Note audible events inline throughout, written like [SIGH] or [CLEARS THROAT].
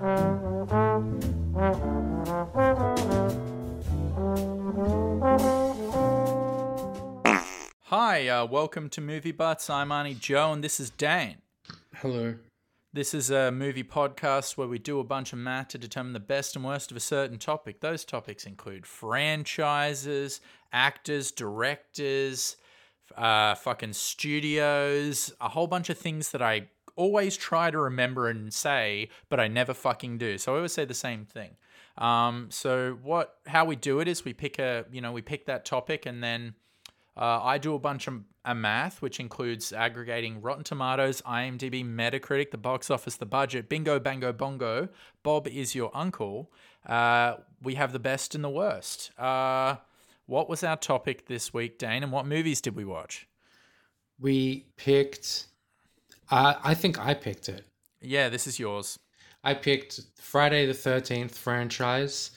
Hi, uh, welcome to Movie Butts. I'm Arnie Joe, and this is Dan. Hello. This is a movie podcast where we do a bunch of math to determine the best and worst of a certain topic. Those topics include franchises, actors, directors, uh, fucking studios, a whole bunch of things that I always try to remember and say, but I never fucking do. So I always say the same thing. Um, so what? How we do it is we pick a, you know, we pick that topic and then uh, I do a bunch of a math, which includes aggregating Rotten Tomatoes, IMDb, Metacritic, the box office, the budget, bingo, bango, bongo. Bob is your uncle. Uh, we have the best and the worst. Uh, what was our topic this week, Dane, and what movies did we watch? We picked. Uh, I think I picked it. Yeah, this is yours. I picked Friday the Thirteenth franchise,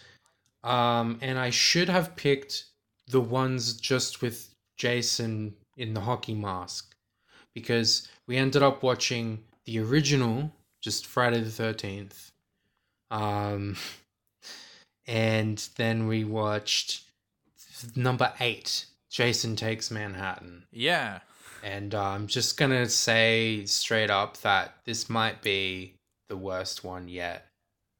um, and I should have picked the ones just with Jason in the hockey mask, because we ended up watching the original, just Friday the Thirteenth, um, [LAUGHS] and then we watched number eight, Jason Takes Manhattan. Yeah. And uh, I'm just gonna say straight up that this might be the worst one yet.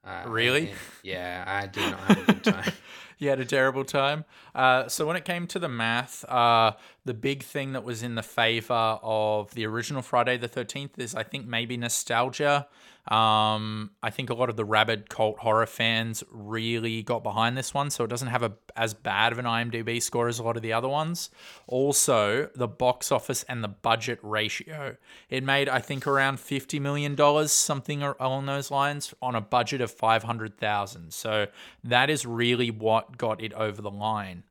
Uh, Really? and- yeah, I did not have a good time. [LAUGHS] You had a terrible time. Uh, so when it came to the math, uh, the big thing that was in the favor of the original Friday the Thirteenth is, I think, maybe nostalgia. Um, I think a lot of the rabid cult horror fans really got behind this one, so it doesn't have a as bad of an IMDb score as a lot of the other ones. Also, the box office and the budget ratio. It made, I think, around fifty million dollars, something along those lines, on a budget of five hundred thousand. So that is really what got it over the line.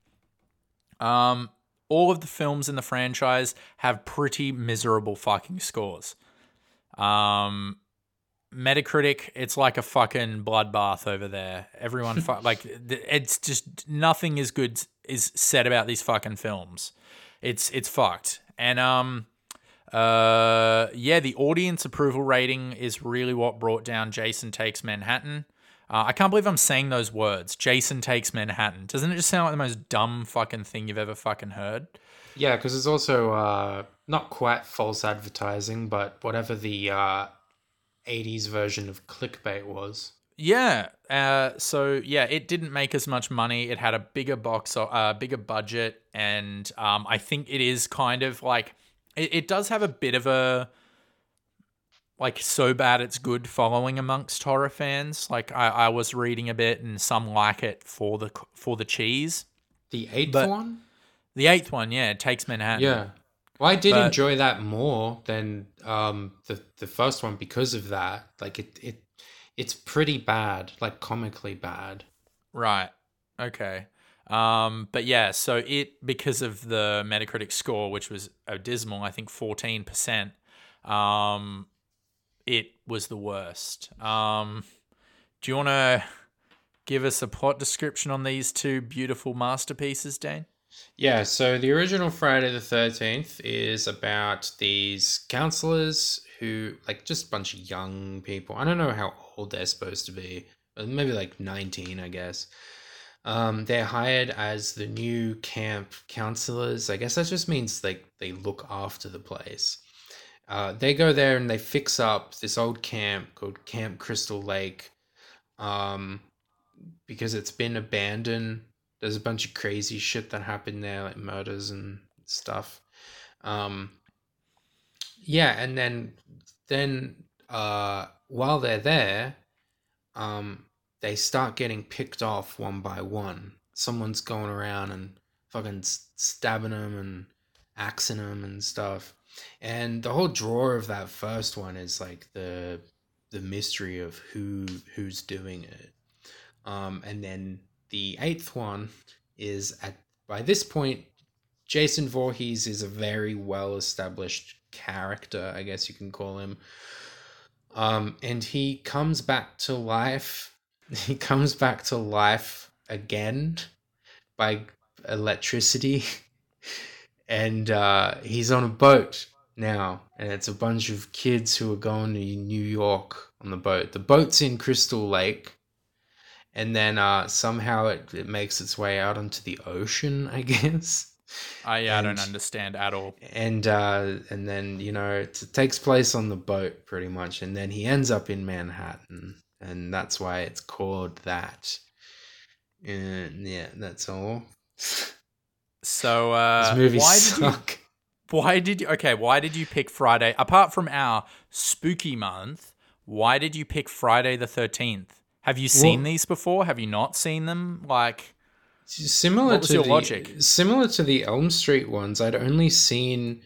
Um, all of the films in the franchise have pretty miserable fucking scores. Um, Metacritic, it's like a fucking bloodbath over there. Everyone, fu- [LAUGHS] like, it's just nothing is good is said about these fucking films. It's it's fucked. And um, uh, yeah, the audience approval rating is really what brought down Jason Takes Manhattan. Uh, I can't believe I'm saying those words. Jason Takes Manhattan. Doesn't it just sound like the most dumb fucking thing you've ever fucking heard? yeah, because it's also uh, not quite false advertising, but whatever the uh, 80s version of clickbait was. Yeah. Uh, so yeah, it didn't make as much money. It had a bigger box, uh, bigger budget, and um, I think it is kind of like it, it does have a bit of a like so bad it's good following amongst horror fans. Like I, I was reading a bit, and some like it for the for the cheese. The eighth But- one? The eighth one, yeah, it takes Manhattan. Yeah. Well, I did But- enjoy that more than um, the the first one because of that. Like it, it it's pretty bad, like comically bad. Right. Okay. Um, but yeah, so it because of the Metacritic score, which was abysmal, I think fourteen percent. Um, it was the worst. Um, do you want to give us a plot description on these two beautiful masterpieces, Dane? Yeah, so the original Friday the 13th is about these counselors who, like, just a bunch of young people. I don't know how old they're supposed to be, but maybe like 19, I guess. Um, they're hired as the new camp counselors. I guess that just means like they look after the place. Uh, they go there and they fix up this old camp called Camp Crystal Lake um, because it's been abandoned there's a bunch of crazy shit that happened there like murders and stuff. Um yeah and then then uh while they're there um they start getting picked off one by one. Someone's going around and fucking stabbing them and axing them and stuff. And the whole draw of that first one is like the the mystery of who who's doing it. Um and then the eighth one is at by this point Jason Voorhees is a very well established character, I guess you can call him. Um, and he comes back to life. [LAUGHS] He comes back to life again by electricity. [LAUGHS] And uh, he's on a boat now, and it's a bunch of kids who are going to New York on the boat. The boat's in Crystal Lake, and then uh, somehow it, it makes its way out onto the ocean, I [LAUGHS] guess. I, yeah, I don't understand at all. And uh, and then you know it takes place on the boat pretty much, and then he ends up in Manhattan, and that's why it's called that. And yeah, that's all. So, uh, These movies why did you. Why did you? Okay, why did you pick Friday? Apart from our spooky month, why did you pick Friday the Thirteenth? Have you seen Well- these before? Have you not seen them? Like, Similar What was to your the, logic? Similar to the Elm Street ones, I'd only seen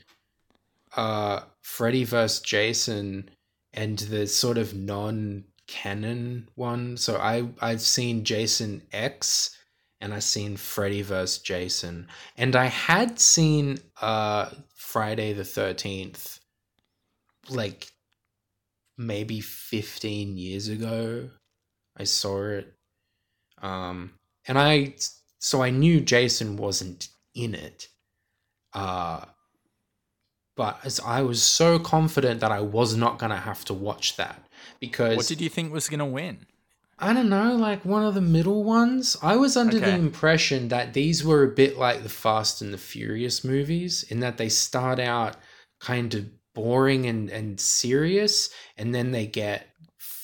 uh Freddy vs. Jason and the sort of non-canon one. So I I've seen Jason X and I've seen Freddy vs. Jason. And I had seen uh Friday the 13th like maybe 15 years ago. I saw it. Um and I so I knew Jason wasn't in it. Uh but as I was so confident that I was not gonna have to watch that because what did you think was gonna win? I don't know, like one of the middle ones. I was under the impression that these were a bit like the Fast and the Furious movies in that they start out kind of boring and, and serious and then they get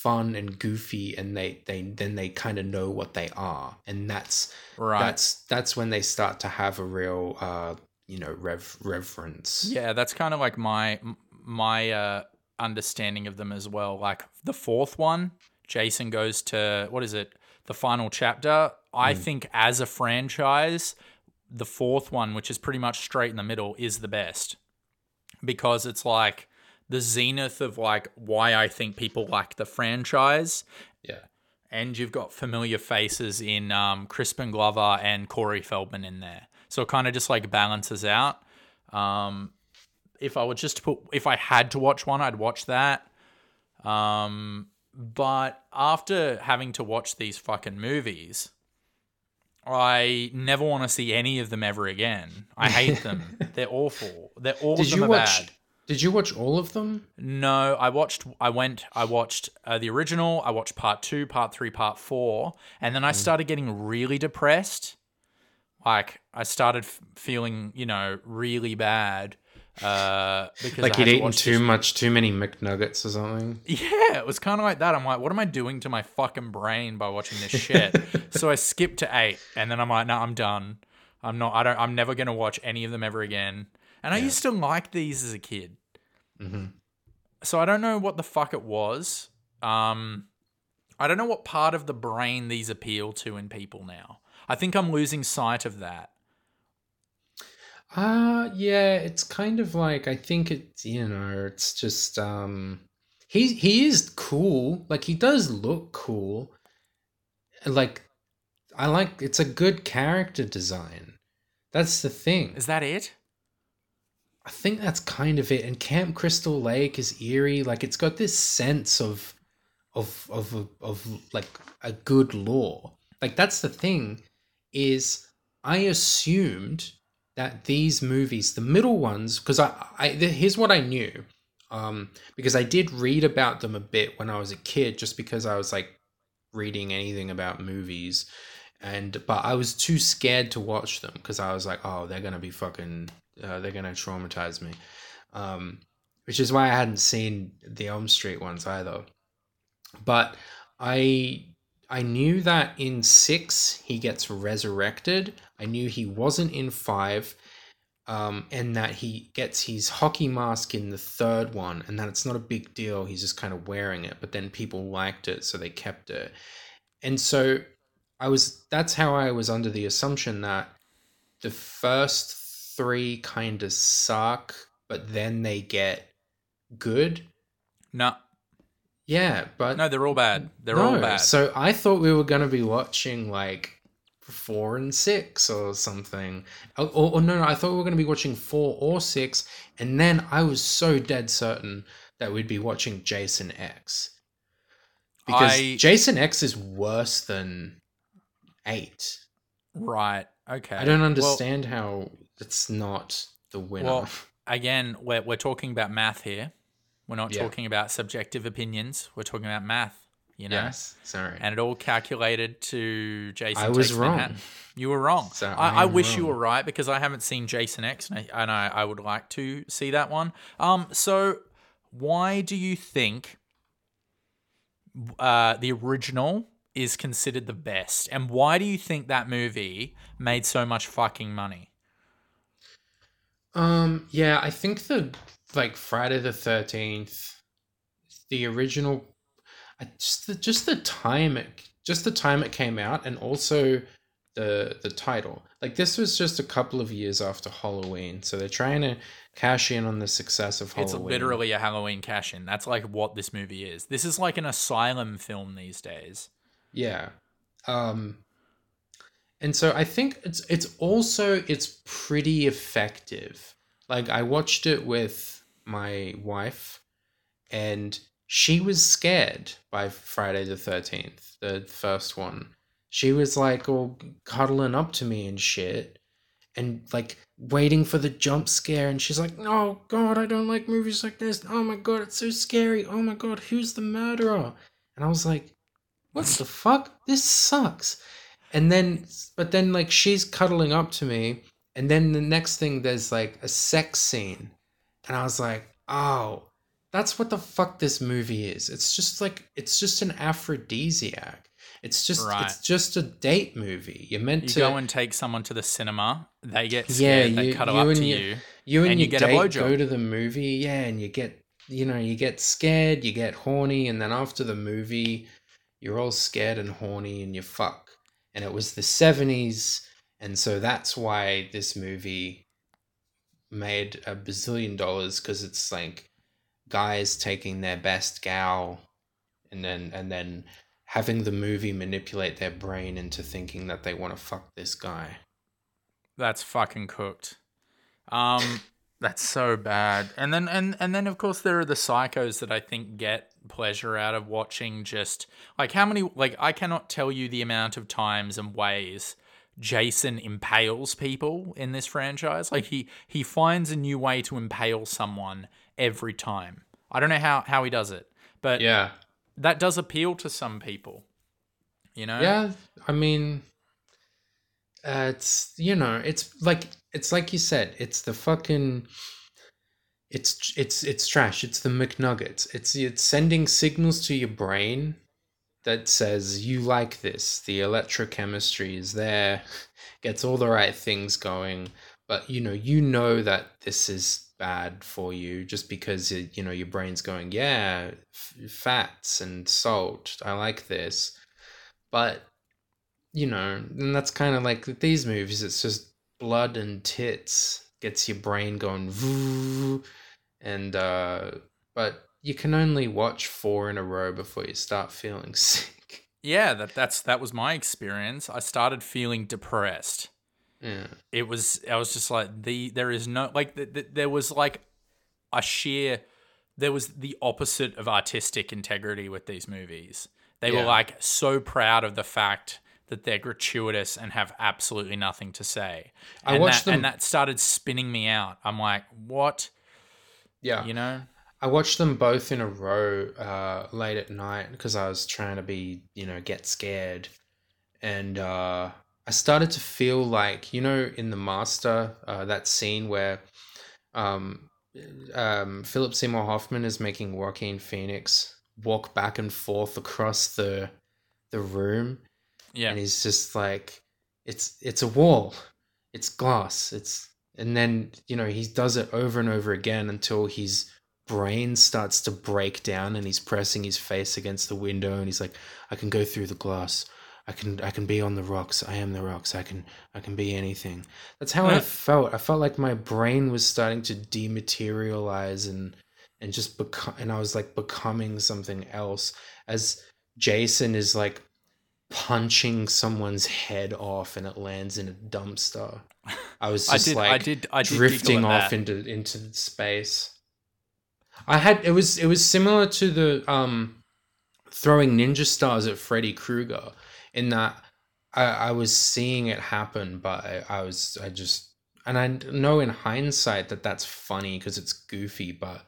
fun and goofy and they, they then they kind of know what they are. And that's Right. that's that's when they start to have a real uh you know rev reverence. yeah, that's kind of like my my uh, understanding of them as well. Like the fourth one, Jason goes to what is it? The final chapter. I think as a franchise, the fourth one, which is pretty much straight in the middle, is the best because it's like the zenith of like why I think people like the franchise. Yeah. and you've got familiar faces in um, Crispin Glover and Corey Feldman in there. So it kind of just like balances out. Um, if I were just to put, if I had to watch one, I'd watch that. Um, but after having to watch these fucking movies, I never want to see any of them ever again. I hate them. [LAUGHS] They're awful. They're all Did of them you are watch bad. Did you watch all of them? No, I watched. I went. I watched uh, the original. I watched part two, part three, part four, and then I started getting really depressed. Like I started f- feeling, you know, really bad uh, because Like I you'd eaten too this- much, too many McNuggets or something. Yeah, it was kind of like that. I'm like, what am I doing to my fucking brain by watching this shit? [LAUGHS] so I skipped to eight, and then I'm like, no, I'm done. I'm not. I don't. I'm never gonna watch any of them ever again. And I used to like these as a kid. hmm so I don't know what the fuck it was. Um, I don't know what part of the brain these appeal to in people now. I think I'm losing sight of that. Uh yeah, it's kind of like I think it's you know, it's just um he he is cool. Like he does look cool. Like I like it's a good character design. That's the thing. Is that it? I think that's kind of it. And Camp Crystal Lake is eerie. Like it's got this sense of of of of, like a good lore. Like that's the thing is I assumed that these movies, the middle ones, because I, I th- here's what I knew, um, because I did read about them a bit when I was a kid, just because I was like reading anything about movies, and but I was too scared to watch them because I was like, oh, they're gonna be fucking, uh, they're gonna traumatize me, um, which is why I hadn't seen the Elm Street ones either, but I I knew that in six he gets resurrected. I knew he wasn't in five, um, and that he gets his hockey mask in the third one, and that it's not a big deal. He's just kind of wearing it, but then people liked it, so they kept it. And so I was. That's how I was under the assumption that the first three kind of suck, but then they get good. No, Yeah, but no, they're all bad. They're all bad. so I thought we were going to be watching like four and six or something. Or, or, or no, no, I thought we were going to be watching four or six. And then I was so dead certain that we'd be watching Jason X. Because I- Jason X is worse than eight. right. Okay. I don't Well, understand how it's not the winner. well, [LAUGHS] again, we're we're talking about math here. We're not Yeah. talking about subjective opinions. We're talking about math. You know, Yes. Sorry. and it all calculated to Jason. I was wrong. Manhattan. You were wrong. So I, I wish you were right because I haven't seen Jason X, and I, and I, I would like to see that one. Um, so why do you think uh, the original is considered the best, and why do you think that movie made so much fucking money? Um, yeah, I think the like Friday the Thirteenth, the original, I just the, just the time it just the time it came out, and also the the title. Like this was just a couple of years after Halloween, so they're trying to cash in on the success of Halloween. It's literally a Halloween cash in. That's like what this movie is. This is like an asylum film these days. Yeah. Um and so I think it's it's also it's pretty effective. Like I watched it with my wife and she was scared by Friday the 13th, the first one. She was like all cuddling up to me and shit and like waiting for the jump scare and she's like, "Oh god, I don't like movies like this. Oh my god, it's so scary. Oh my god, who's the murderer?" And I was like, what the fuck? This sucks. And then, but then, like, she's cuddling up to me, and then the next thing, there's like a sex scene. And I was like, oh, that's what the fuck this movie is. It's just like, it's just an aphrodisiac. It's just, Right. it's just a date movie. You're meant You to. go and take someone to the cinema. They get Yeah, scared. they you- cuddle you up to your- you. you and, and you your get a date blowjob. go to the movie, yeah, and you get, you know, you get scared, you get horny, and then after the movie, you're all scared and horny, and you fuck. And it was the seventies, and so that's why this movie made a bazillion dollars because it's like guys taking their best gal, and then and then having the movie manipulate their brain into thinking that they want to fuck this guy. That's fucking cooked. Um, that's so bad. And then and and then of course there are the psychos that I think get pleasure out of watching just like how many like I cannot tell you the amount of times and ways Jason impales people in this franchise. Like he he finds a new way to impale someone every time. I don't know how how he does it, but Yeah. that does appeal to some people. You know? Yeah, I mean, uh, it's you know, it's like it's like you said, it's the fucking, it's it's it's trash. It's the McNuggets. It's it's sending signals to your brain that says you like this. The electrochemistry is there, gets all the right things going, but you know, you know that this is bad for you just because it, you know your brain's going, yeah, f- fats and salt. I like this but you know and that's kind of like these movies it's just blood and tits gets your brain going voo, and uh but you can only watch four in a row before you start feeling [LAUGHS] sick Yeah, that that's that was my experience. I started feeling depressed. yeah It was I was just like the there is no like the, the, there was like a sheer there was the opposite of artistic integrity with these movies. They were Yeah. like so proud of the fact that they're gratuitous and have absolutely nothing to say. I And watched that, them- and that started spinning me out. I'm like, what? yeah You know? I watched them both in a row uh, late at night because I was trying to be, you know, get scared. And uh, I started to feel like, you know, in The Master, uh, that scene where um, um, Philip Seymour Hoffman is making Joaquin Phoenix walk back and forth across the the room, Yeah. and he's just like, it's it's a wall, it's glass, it's and then you know he does it over and over again until his brain starts to break down and he's pressing his face against the window and he's like i can go through the glass. I can i can be on the rocks. I am the rocks. I can i can be anything. That's how i felt. I felt like my brain was starting to dematerialize and and just become and i was like becoming something else. As jason is like punching someone's head off and it lands in a dumpster i was [LAUGHS] I just did like I did I did drifting off that. into into space. I had it was it was similar to the um throwing ninja stars at Freddy Krueger in that I, I was seeing it happen, but I, I was I just and I know in hindsight that that's funny because it's goofy, but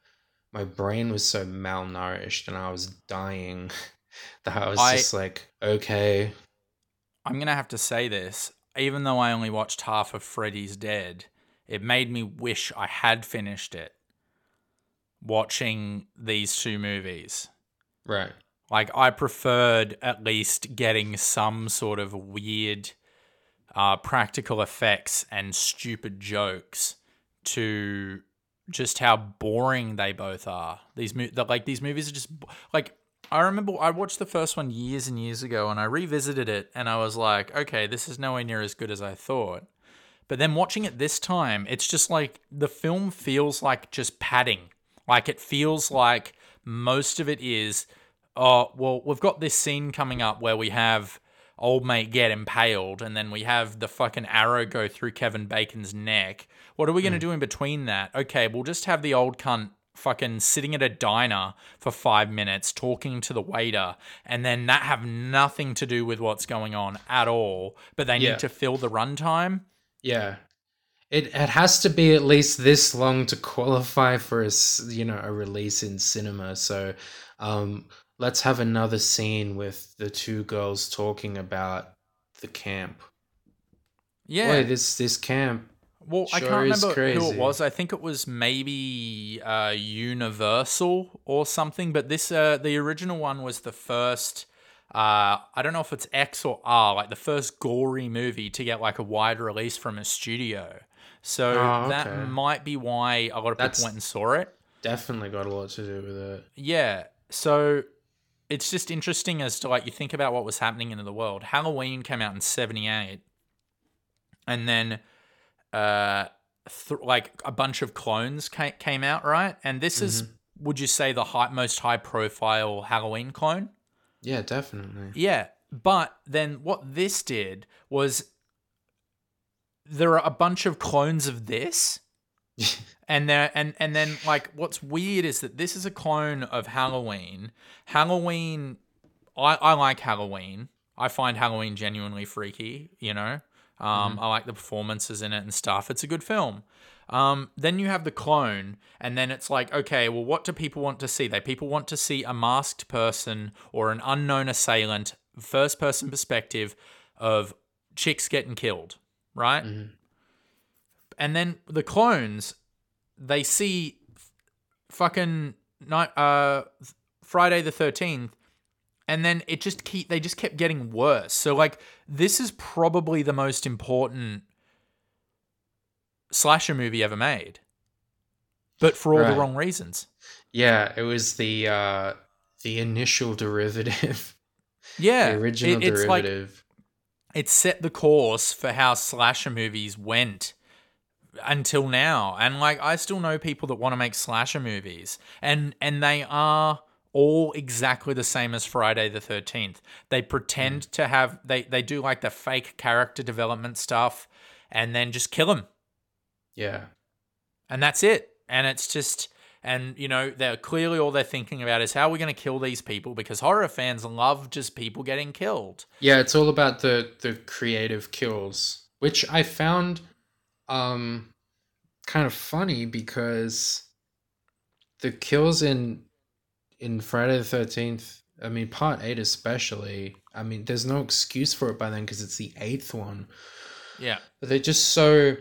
my brain was so malnourished and I was dying [LAUGHS] that I was I- just like, okay, I'm gonna have to say this. Even though I only watched half of Freddy's Dead, it made me wish I had finished it. Watching these two movies. right, Like I preferred at least getting some sort of weird uh, practical effects and stupid jokes to just how boring they both are. These mo- the, like these movies are just like I remember I watched the first one years and years ago and I revisited it and I was like, okay, this is nowhere near as good as I thought. But then watching it this time, it's just like the film feels like just padding. Like it feels like most of it is, oh, well, we've got this scene coming up where we have old mate get impaled and then we have the fucking arrow go through Kevin Bacon's neck. What are we going to hmm. do in between that? Okay, we'll just have the old cunt fucking sitting at a diner for five minutes talking to the waiter and then that have nothing to do with what's going on at all but they Yeah. need to fill the runtime yeah. It, it has to be at least this long to qualify for a you know a release in cinema. So um, let's have another scene with the two girls talking about the camp. yeah Boy, this this camp. Well, I can't remember who it was. I think it was maybe uh, Universal or something. But this, uh, the original one was the first. Uh, I don't know if it's X or R, like the first gory movie to get like a wide release from a studio. So Oh, that might be why a lot of That's- people went and saw it. Definitely got a lot to do with it. Yeah. So it's just interesting as to like you think about what was happening in the world. Halloween came out in 78 and then uh th- like a bunch of clones ca- came out, right? And this is would you say the high, most high profile Halloween clone? Yeah, definitely. Yeah, but then what this did was there are a bunch of clones of this [LAUGHS] and there and and then like what's weird is that this is a clone of Halloween. Halloween I I like Halloween. I find Halloween genuinely freaky, you know. Um I like the performances in it and stuff. It's a good film. Um, then you have the clone, and then it's like, okay, well, what do people want to see? They people want to see a masked person or an unknown assailant, first person perspective of chicks getting killed, right? Mhm. And then the clones, they see fucking night, uh, Friday the Thirteenth, and then it just keep they just kept getting worse. So like, this is probably the most important slasher movie ever made, but for all Right. the wrong reasons. Yeah, it was the uh the initial derivative. [LAUGHS] Yeah, the original it- it's like derivative. it set the course for how slasher movies went until now and like i still know people that want to make slasher movies and and they are all exactly the same as friday the 13th they pretend to have they they do like the fake character development stuff and then just kill them yeah. and that's it. And it's just and you know they're clearly all they're thinking about is how are we going to kill these people? Because horror fans love just people getting killed. Yeah, it's all about the the creative kills, which I found um kind of funny because the kills in in Friday the 13th, I mean part 8 especially, I mean there's no excuse for it by then because it's the 8th one. yeah But they're just so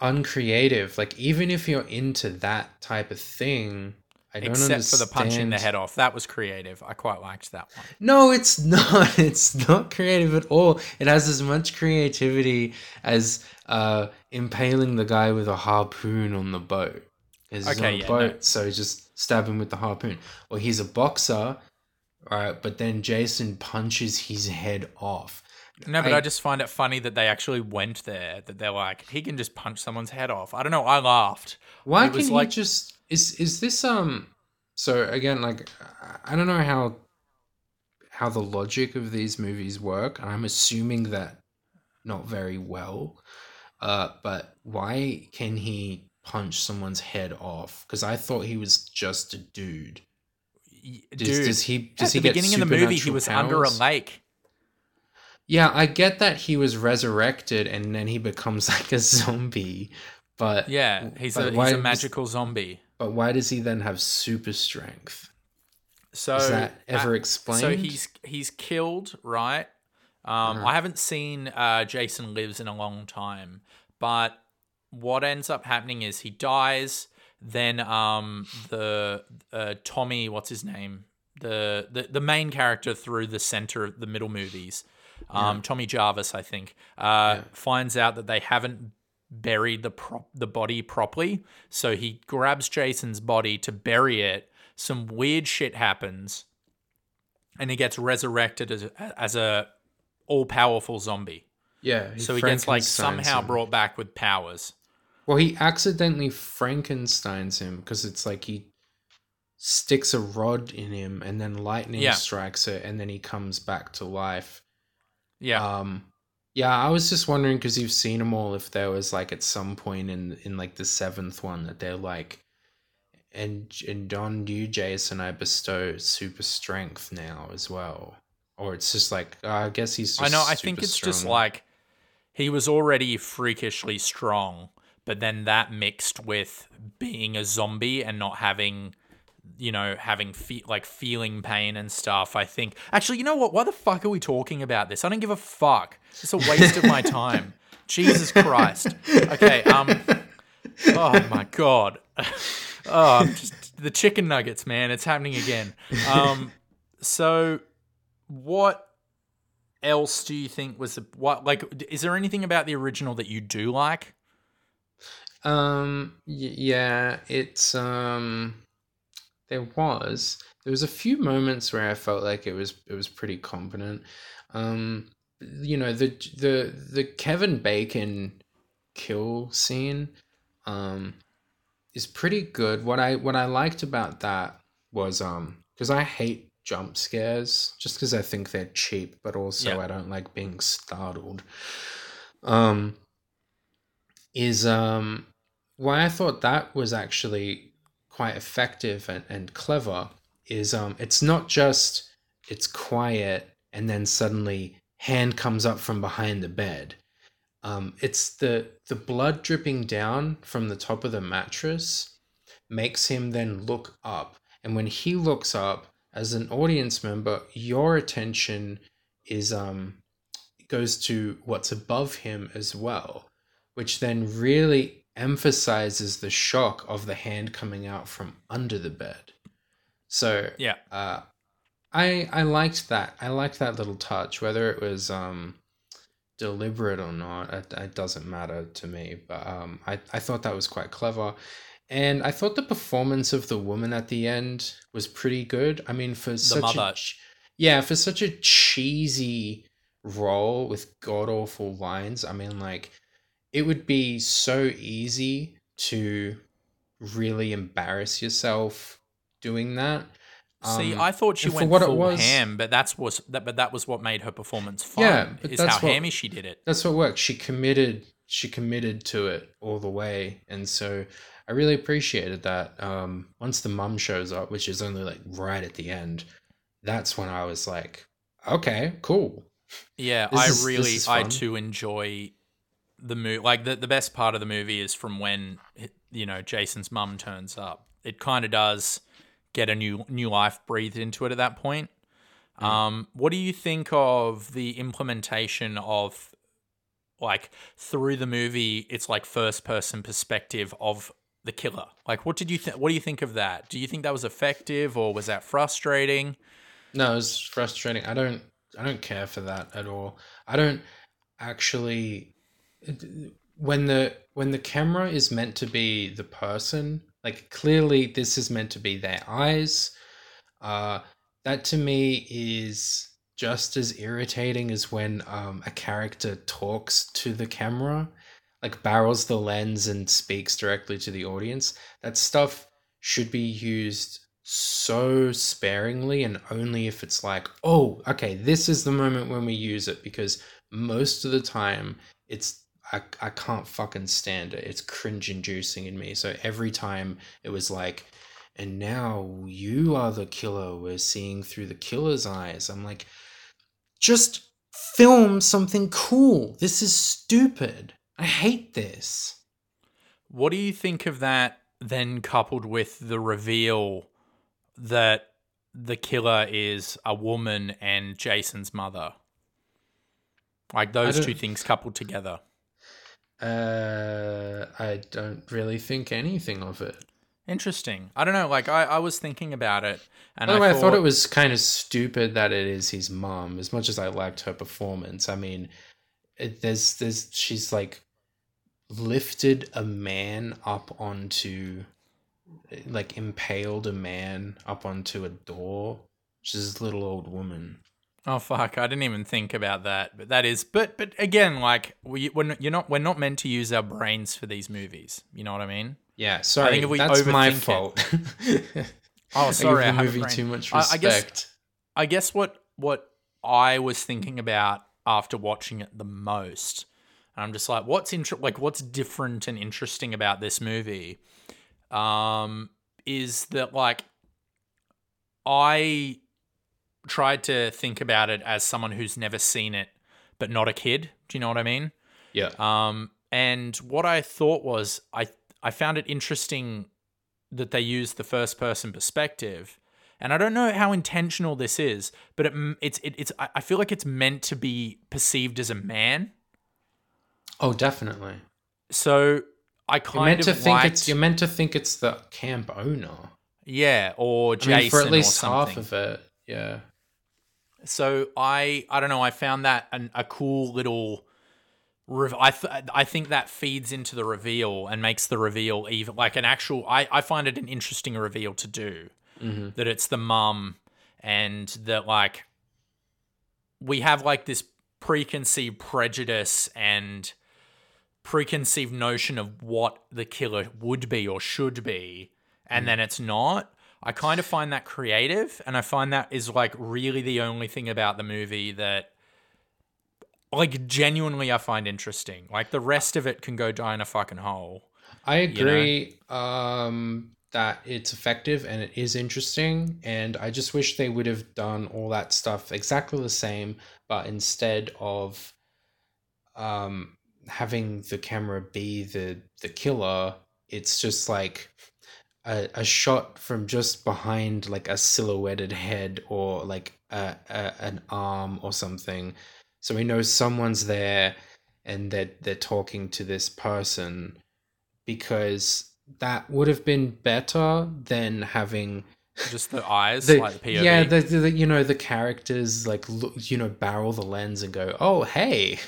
uncreative. Like even if you're into that type of thing, I don't except for the punching the head off. That was creative. I quite liked that one. No, it's [LAUGHS] not. It's not creative at all. It has as much creativity as uh, impaling the guy with a harpoon on the boat. He's Okay, on a yeah, boat, no. so just stab him with the harpoon. Or he's a boxer, right? But then Jason punches his head off. No, but I, I- just find it funny that they actually went there. That they're like, he can just punch someone's head off. I don't know. I laughed. Why It was can he like- just is is this um? So again, like I- I don't know how how the logic of these movies work, and I'm assuming that not very well. Uh, but why can he punch someone's head off? Because I thought he was just a dude. Y- Does, Dude, does he? Does at he the get beginning of the movie, he was under a powers? lake. Yeah, I get that he was resurrected and then he becomes [LAUGHS] like a zombie, but Yeah, he's but a he's a magical zombie. But why does he then have super strength? So Is that ever uh, explained? So he's he's killed, right? Um, Uh-huh. I haven't seen uh, Jason Lives in a long time, but what ends up happening is he dies. Then um, the uh, Tommy, what's his name? The, the the main character through the center of the middle movies, um, Tommy Jarvis, I think, uh, finds out that they haven't buried the prop the body properly. So he grabs Jason's body to bury it. Some weird shit happens, and he gets resurrected as a, as a all powerful zombie. yeah, So he gets like somehow brought back with powers. Well, he accidentally Frankenstein's him because it's like he sticks a rod in him and then lightning Yeah. strikes it and then he comes back to life. Yeah, Um yeah, I was just wondering because you've seen them all if there was like at some point in in like the seventh one that they're like and and on you Jason I bestow super strength now as well. Or it's just like uh, I guess he's just I know. I think it's just like he was already freakishly strong, but then that mixed with being a zombie and not having, you know, having fe- like feeling pain and stuff. I think actually, you know what? Why the fuck are we talking about this? I don't give a fuck. It's just a waste of my time. [LAUGHS] Jesus Christ. Okay. Um. Oh my god. [LAUGHS] Oh, I'm just the chicken nuggets, man. It's happening again. Um. So, what else do you think was the what like? Is there anything about the original that you do like? Um. Y- yeah. It's um. There was there was a few moments where I felt like it was it was pretty competent. Um. You know the the the Kevin Bacon kill scene. Um. Is pretty good. What I what I liked about that was um because I hate jump scares just because I think they're cheap, but also Yeah. I don't like being startled. Um. Is um why I thought that was actually quite effective and, and clever is um it's not just it's quiet and then suddenly hand comes up from behind the bed. Um it's the the blood dripping down from the top of the mattress makes him then look up. And when he looks up as an audience member, your attention is um goes to what's above him as well which then really emphasizes the shock of the hand coming out from under the bed. So Yeah. uh, I I liked that. I liked that little touch, whether it was um, deliberate or not. It, it doesn't matter to me. But um, I I thought that was quite clever, and I thought the performance of the woman at the end was pretty good. I mean, for such mother. a yeah, for such a cheesy role with god awful lines. I mean, like it would be so easy to really embarrass yourself doing that. See, Um, I thought she went full was- ham, but that's was that, but that was what made her performance fun. Yeah, but is that's how what- hammy she did it. that's what worked. She committed. She committed to it all the way, and so I really appreciated that. Um, once the mum shows up, which is only like right at the end, that's when I was like, okay, cool. Yeah, This I is- really, I too enjoy the movie. Like the the best part of the movie is from when you know Jason's mum turns up. It kind of does get a new new life breathed into it at that point. Mm. Um, what do you think of the implementation of like through the movie? It's like first person perspective of the killer. Like, what did you think? What do you think of that? Do you think that was effective or was that frustrating? No, it was frustrating. I don't. I don't care for that at all. I don't actually. When the when the camera is meant to be the person, like clearly this is meant to be their eyes. Uh, that to me is just as irritating as when um, a character talks to the camera, like barrels the lens and speaks directly to the audience. That stuff should be used so sparingly and only if it's like, oh, okay, this is the moment when we use it because most of the time it's I, I can't fucking stand it. It's cringe inducing in me. So every time it was like, and now you are the killer. We're seeing through the killer's eyes. I'm like, just film something cool. This is stupid. I hate this. What do you think of that then coupled with the reveal that the killer is a woman and Jason's mother? Like those two things coupled together. Uh, I don't really think anything of it. Interesting. I don't know. Like I, I was thinking about it, and By the way, I, I thought it was kind of stupid that it is his mom. As much as I liked her performance, I mean, it, there's there's she's like lifted a man up onto, like impaled a man up onto a door. She's this little old woman. Oh fuck! I didn't even think about that. But that is, but but again, like we we're not, you're not we're not meant to use our brains for these movies. You know what I mean? Yeah, sorry, i if we that's my overthink it- fault. [LAUGHS] Oh, I sorry, I give the movie too much I- respect. I guess- I guess what what I was thinking about after watching it the most, and I'm just like, what's inter- like what's different and interesting about this movie, um, is that like I tried to think about it as someone who's never seen it, but not a kid. Do you know what I mean? yeah, Um, and what I thought was, I I found it interesting that they used the first person perspective, and I don't know how intentional this is, but it, it's it, it's I I feel like it's meant to be perceived as a man. oh, definitely. So I You're kind meant of to think liked, it's you're meant to think it's the camp owner. yeah, or I Jason mean, for at least or half of it. Yeah. So I I don't know. I found that an, a cool little. rev- I th- I think that feeds into the reveal and makes the reveal even like an actual. I I find it an interesting reveal to do Mm-hmm. that it's the mum and that like we have like this preconceived prejudice and preconceived notion of what the killer would be or should be and then it's not i kind of find that creative and i find that is like really the only thing about the movie that like genuinely i find interesting like the rest of it can go die in a fucking hole I know? agree um, that it's effective and it is interesting. And I just wish they would have done all that stuff exactly the same, but instead of um, having the camera be the, the killer, it's just like a, a shot from just behind like a silhouetted head or like a, a, an arm or something. So we know someone's there and they're, they're talking to this person because that would have been better than having just the eyes the, like the POV. yeah the, the you know the characters like look, you know barrel the lens and go oh hey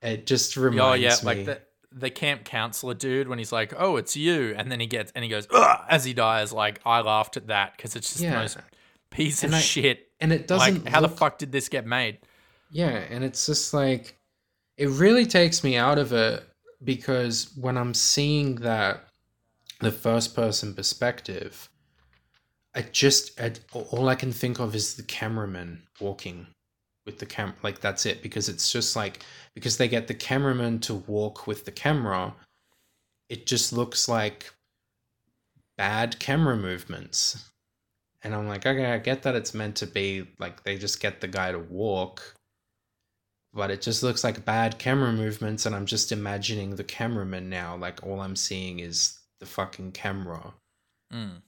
it just oh, reminds Oh yeah, me like the the camp counselor dude when he's like, "Oh, it's you," and then he gets and he goes Ugh! as he dies. Like I laughed at that because it's just Yeah. the most piece And of I- shit. and it doesn't Like how the fuck did this get made? Yeah, and it's just like it really takes me out of it because when I'm seeing that the first person perspective, I just I, all I can think of is the cameraman walking with the cam like that's it because it's just like because they get the cameraman to walk with the camera, it just looks like bad camera movements. And I'm like, okay, I get that it's meant to be like they just get the guy to walk, but it just looks like bad camera movements. And I'm just imagining the cameraman now. Like all I'm seeing is the fucking camera. Mm.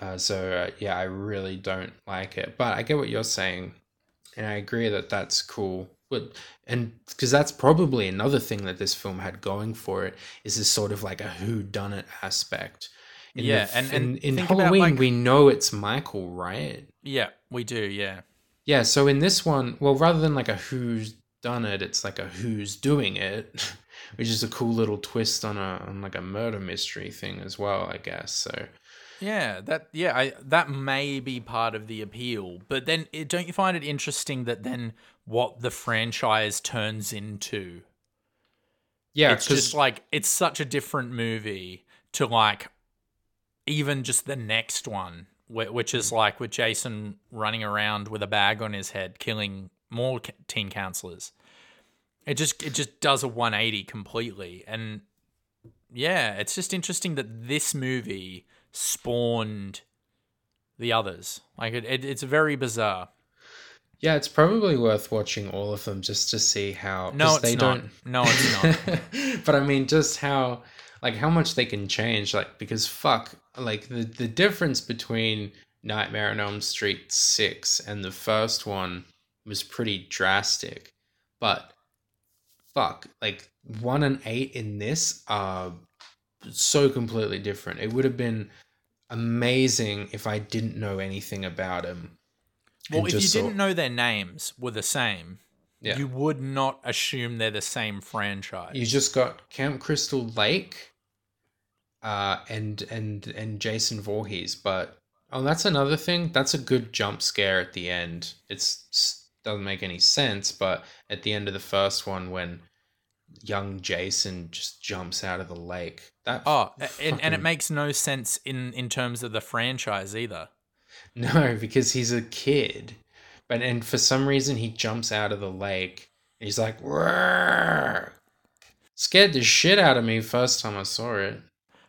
Uh, so uh, yeah, I really don't like it. But I get what you're saying, and I agree that that's cool. But and because that's probably another thing that this film had going for it is this sort of like a who done it aspect. In Yeah, and- and in, in Halloween like- we know it's Michael, right? Yeah, we do. Yeah, Yeah, so in this one, well, rather than like a who's done it, it's like a who's doing it, [LAUGHS] which is a cool little twist on a on like a murder mystery thing as well, I guess. So yeah. That yeah, I, that may be part of the appeal. But then, it, don't you find it interesting that then what the franchise turns into? yeah, it's just like it's such a different movie to like even just the next one which is mm. like with jason running around with a bag on his head killing more teen counselors it just it just does a 180 completely and yeah it's just interesting that this movie spawned the others like it, it it's very bizarre Yeah, it's probably worth watching all of them just to see how. No, it's they not. don't. No, it's not. [LAUGHS] but I mean, just how, like, how much they can change. Like, because fuck, like the the difference between Nightmare on Elm Street six and the first one was pretty drastic. But fuck, like one and eight in this are so completely different. It would have been amazing if I didn't know anything about him. Well, if you saw- didn't know their names were the same, Yeah. you would not assume they're the same franchise. you just got Camp Crystal Lake, uh, and and and Jason Voorhees. But oh, that's another thing. That's a good jump scare at the end. It's doesn't make any sense, but at the end of the first one, when young Jason just jumps out of the lake, that oh, a- and, and it makes no sense in in terms of the franchise either. [LAUGHS] No, because he's a kid. But and for some reason he jumps out of the lake. And he's like, "Roar!" scared the shit out of me first time I saw it.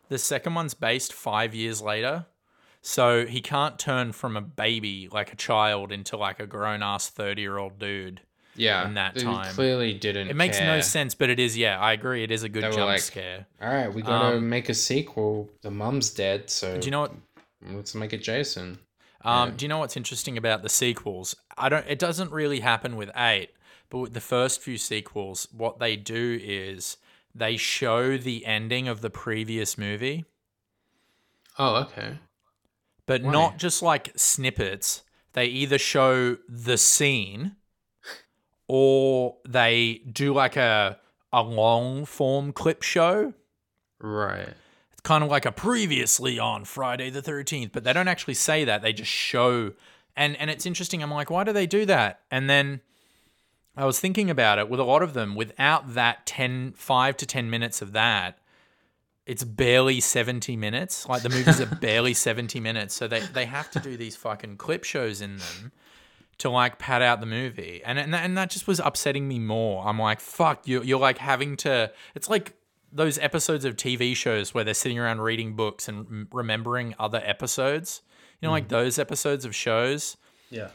The second one's based five years later. So he can't turn from a baby, like a child, into like a grown ass 30 year old dude. Yeah, In that they time. clearly didn't. It makes no sense, but it is, yeah, I agree. It is a good They were jump like- scare. All right, we gotta Um, make a sequel. The mum's dead, so Do you know what? let's make it Jason. Um. Do you know what's interesting about the sequels? I don't. It doesn't really happen with eight, but with the first few sequels, what they do is they show the ending of the previous movie, Oh, okay. but Why? not just like snippets. They either show the scene, or they do like a a long form clip show. Right. It's kind of like a previously on Friday the 13th, but they don't actually say that. They just show and and it's interesting. I'm like, why do they do that? And then I was thinking about it with a lot of them without that 10 5 to 10 minutes of that. It's barely 70 minutes. Like the movies are [LAUGHS] barely 70 minutes. So they they have to do these fucking clip shows in them to like pad out the movie. And and that, and that just was upsetting me more. I'm like, fuck, you you're like having to it's like those episodes of TV shows where they're sitting around reading books and m- remembering other episodes. You know, like those episodes of shows. Yeah.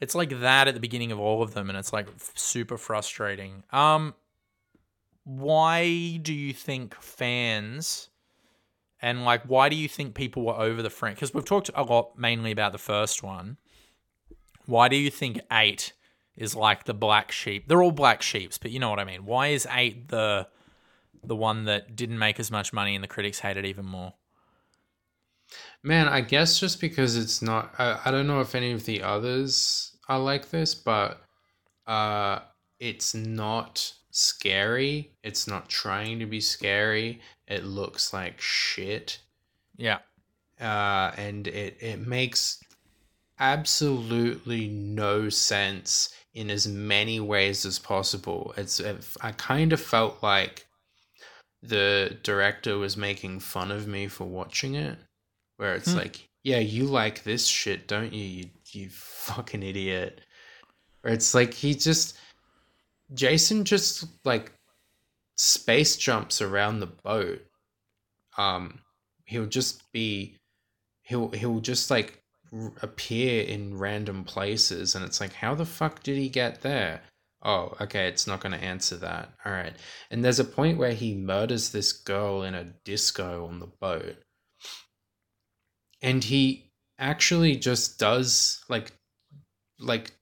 It's like that at the beginning of all of them, and it's like f- super frustrating. Um, why do you think fans and like why do you think people were over the frank? Because we've talked a lot mainly about the first one. Why do you think eight is like the black sheep? They're all black sheeps, but you know what I mean. Why is eight the the one that didn't make as much money and the critics hate it even more? Man, I guess just because it's not I, I don't know if any of the others are like this, but uh it's not scary. It's not trying to be scary. It looks like shit. Yeah. Uh and it it makes absolutely no sense in as many ways as possible. It's I kind of felt like the director was making fun of me for watching it where it's Hmm. like, yeah, you like this shit, don't you? You you fucking idiot. Or it's like he just Jason just like space jumps around the boat. Um he'll just be he'll he'll just like appear in random places and it's like how the fuck did he get there? Oh, okay, it's not going to answer that. All right. And there's a point where he murders this girl in a disco on the boat and he actually just does like like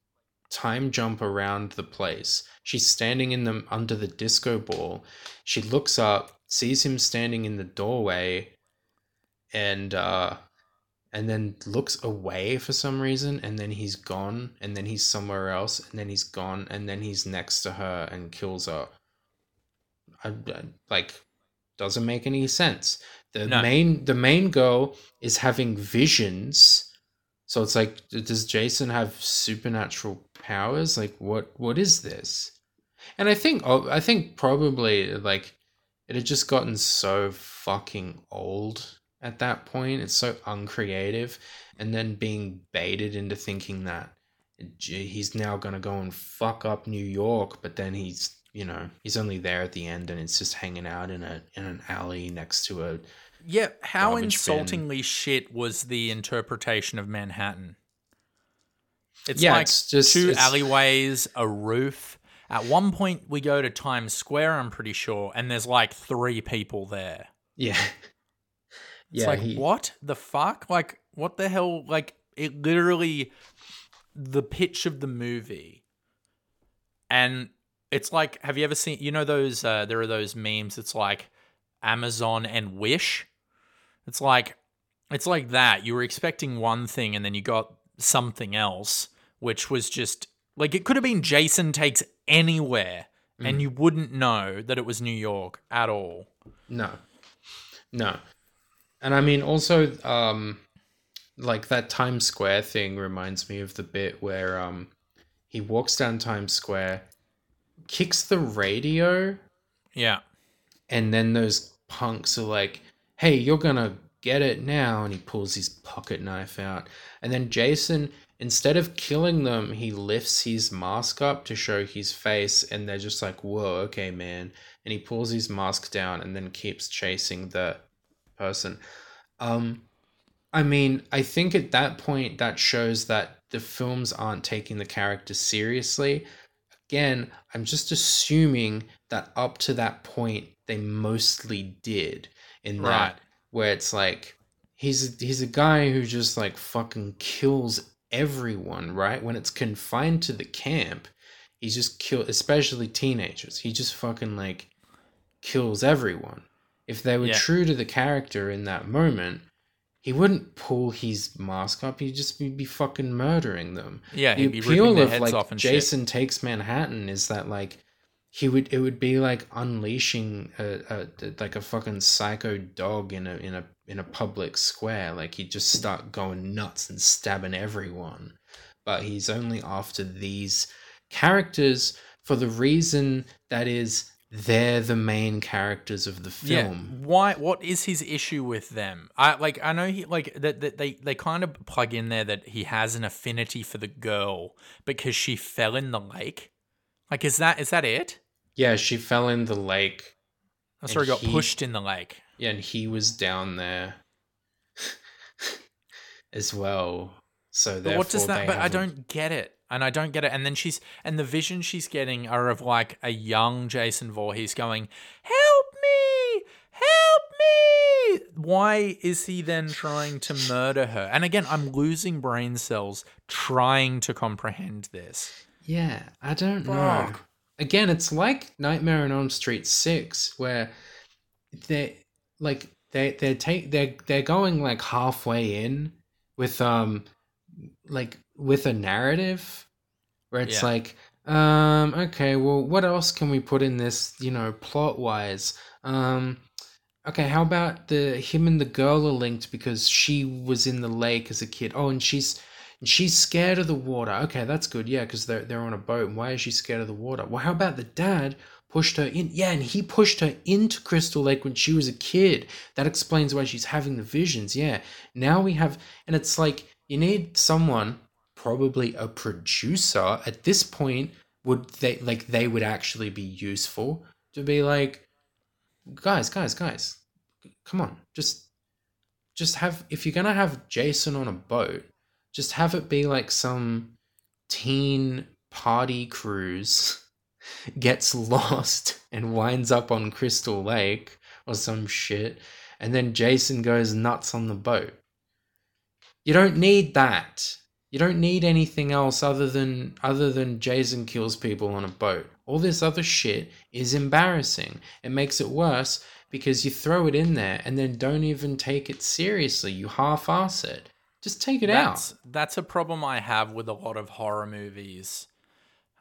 time jump around the place she's standing in the under the disco ball she looks up sees him standing in the doorway and uh and then looks away for some reason and then he's gone and then he's somewhere else and then he's gone and then he's next to her and kills her. I, I- like doesn't make any sense. The No. main the main girl is having visions. So it's like does jason have supernatural powers? Like what what is this? And i think oh, i think probably like it had just gotten so fucking old at that point it's so uncreative and then being baited into thinking that gee, he's now going to go and fuck up new york but then he's you know he's only there at the end and it's just hanging out in a in an alley next to a Yeah, how Garbage bin. insultingly shit was the interpretation of Manhattan? It's Yeah, like it's just- two it's- alleyways, a roof. At one point, we go to Times Square. I'm pretty sure, and there's like three people there. Yeah. [LAUGHS] It's yeah. like he- what the fuck? Like what the hell? Like it literally the pitch of the movie, and it's like, have you ever seen? You know those? Uh, there are those memes. It's like Amazon and Wish. It's like it's like that. You were expecting one thing, and then you got something else, which was just like it could have been Jason takes anywhere, and you wouldn't know that it was New York at all. No. No. And I mean also um like that Times Square thing reminds me of the bit where um he walks down Times Square, kicks the radio, Yeah. and then those punks are like, "Hey, you're going to get it now." And he pulls his pocket knife out. And then Jason instead of killing them, he lifts his mask up to show his face and they're just like, "Whoa, okay, man." And he pulls his mask down and then keeps chasing the person. Um, I mean, I think at that point that shows that the films aren't taking the character seriously. Again, I'm just assuming that up to that point they mostly did. In that, where it's like he's he's a guy who just like fucking kills everyone, right? When it's confined to the camp, he just kill, especially teenagers. He just fucking like kills everyone. If they were Yeah. true to the character in that moment, he wouldn't pull his mask up. He'd just be, be fucking murdering them. Yeah, the he'd be appeal of heads like off and shit. Jason takes Manhattan is that like he would it would be like unleashing a, a like a fucking psycho dog in a in a in a public square. Like he'd just start going nuts and stabbing everyone. But he's only after these characters for the reason that is they're the main characters of the film. Yeah. Why? What is his issue with them? I like. I know he like that. that they they kind of plug in there that he has an affinity for the girl because she fell in the lake. Like, is that is that it? Yeah, she fell in the lake. Oh, sorry, got he- pushed in the lake. Yeah, and he was down there [LAUGHS] as well. So But what does that? But I don't get it, and I don't get it. And then she's and the visions she's getting are of like a young Jason Voorhees going, "Help me, help me!" Why is he then trying to murder her? And again, I'm losing brain cells trying to comprehend this. Yeah, I don't know. Fuck. Again, it's like Nightmare on Elm Street Six, where they like they they take they they're going like halfway in with um like with a narrative where it's Yeah. like um okay well what else can we put in this you know plot wise um okay how about the him and the girl are linked because she was in the lake as a kid. Oh and she's she's scared of the water. Okay that's good. Yeah because they're, they're on a boat. And why is she scared of the water? Well how about the dad pushed her in yeah and he pushed her into crystal lake when she was a kid. That explains why she's having the visions. Yeah now we have and it's like you need someone probably a producer at this point would they like they would actually be useful to be like guys guys guys come on just just have if you're gonna have jason on a boat just have it be like some teen party cruise [LAUGHS] gets lost and winds up on crystal lake or some shit and then jason goes nuts on the boat. You don't need that you don't need anything else other than other than Jason kills people on a boat. All this other shit is embarrassing. It makes it worse because you throw it in there and then don't even take it seriously. You half-ass it. Just take it that's out. that's a problem I have with a lot of horror movies.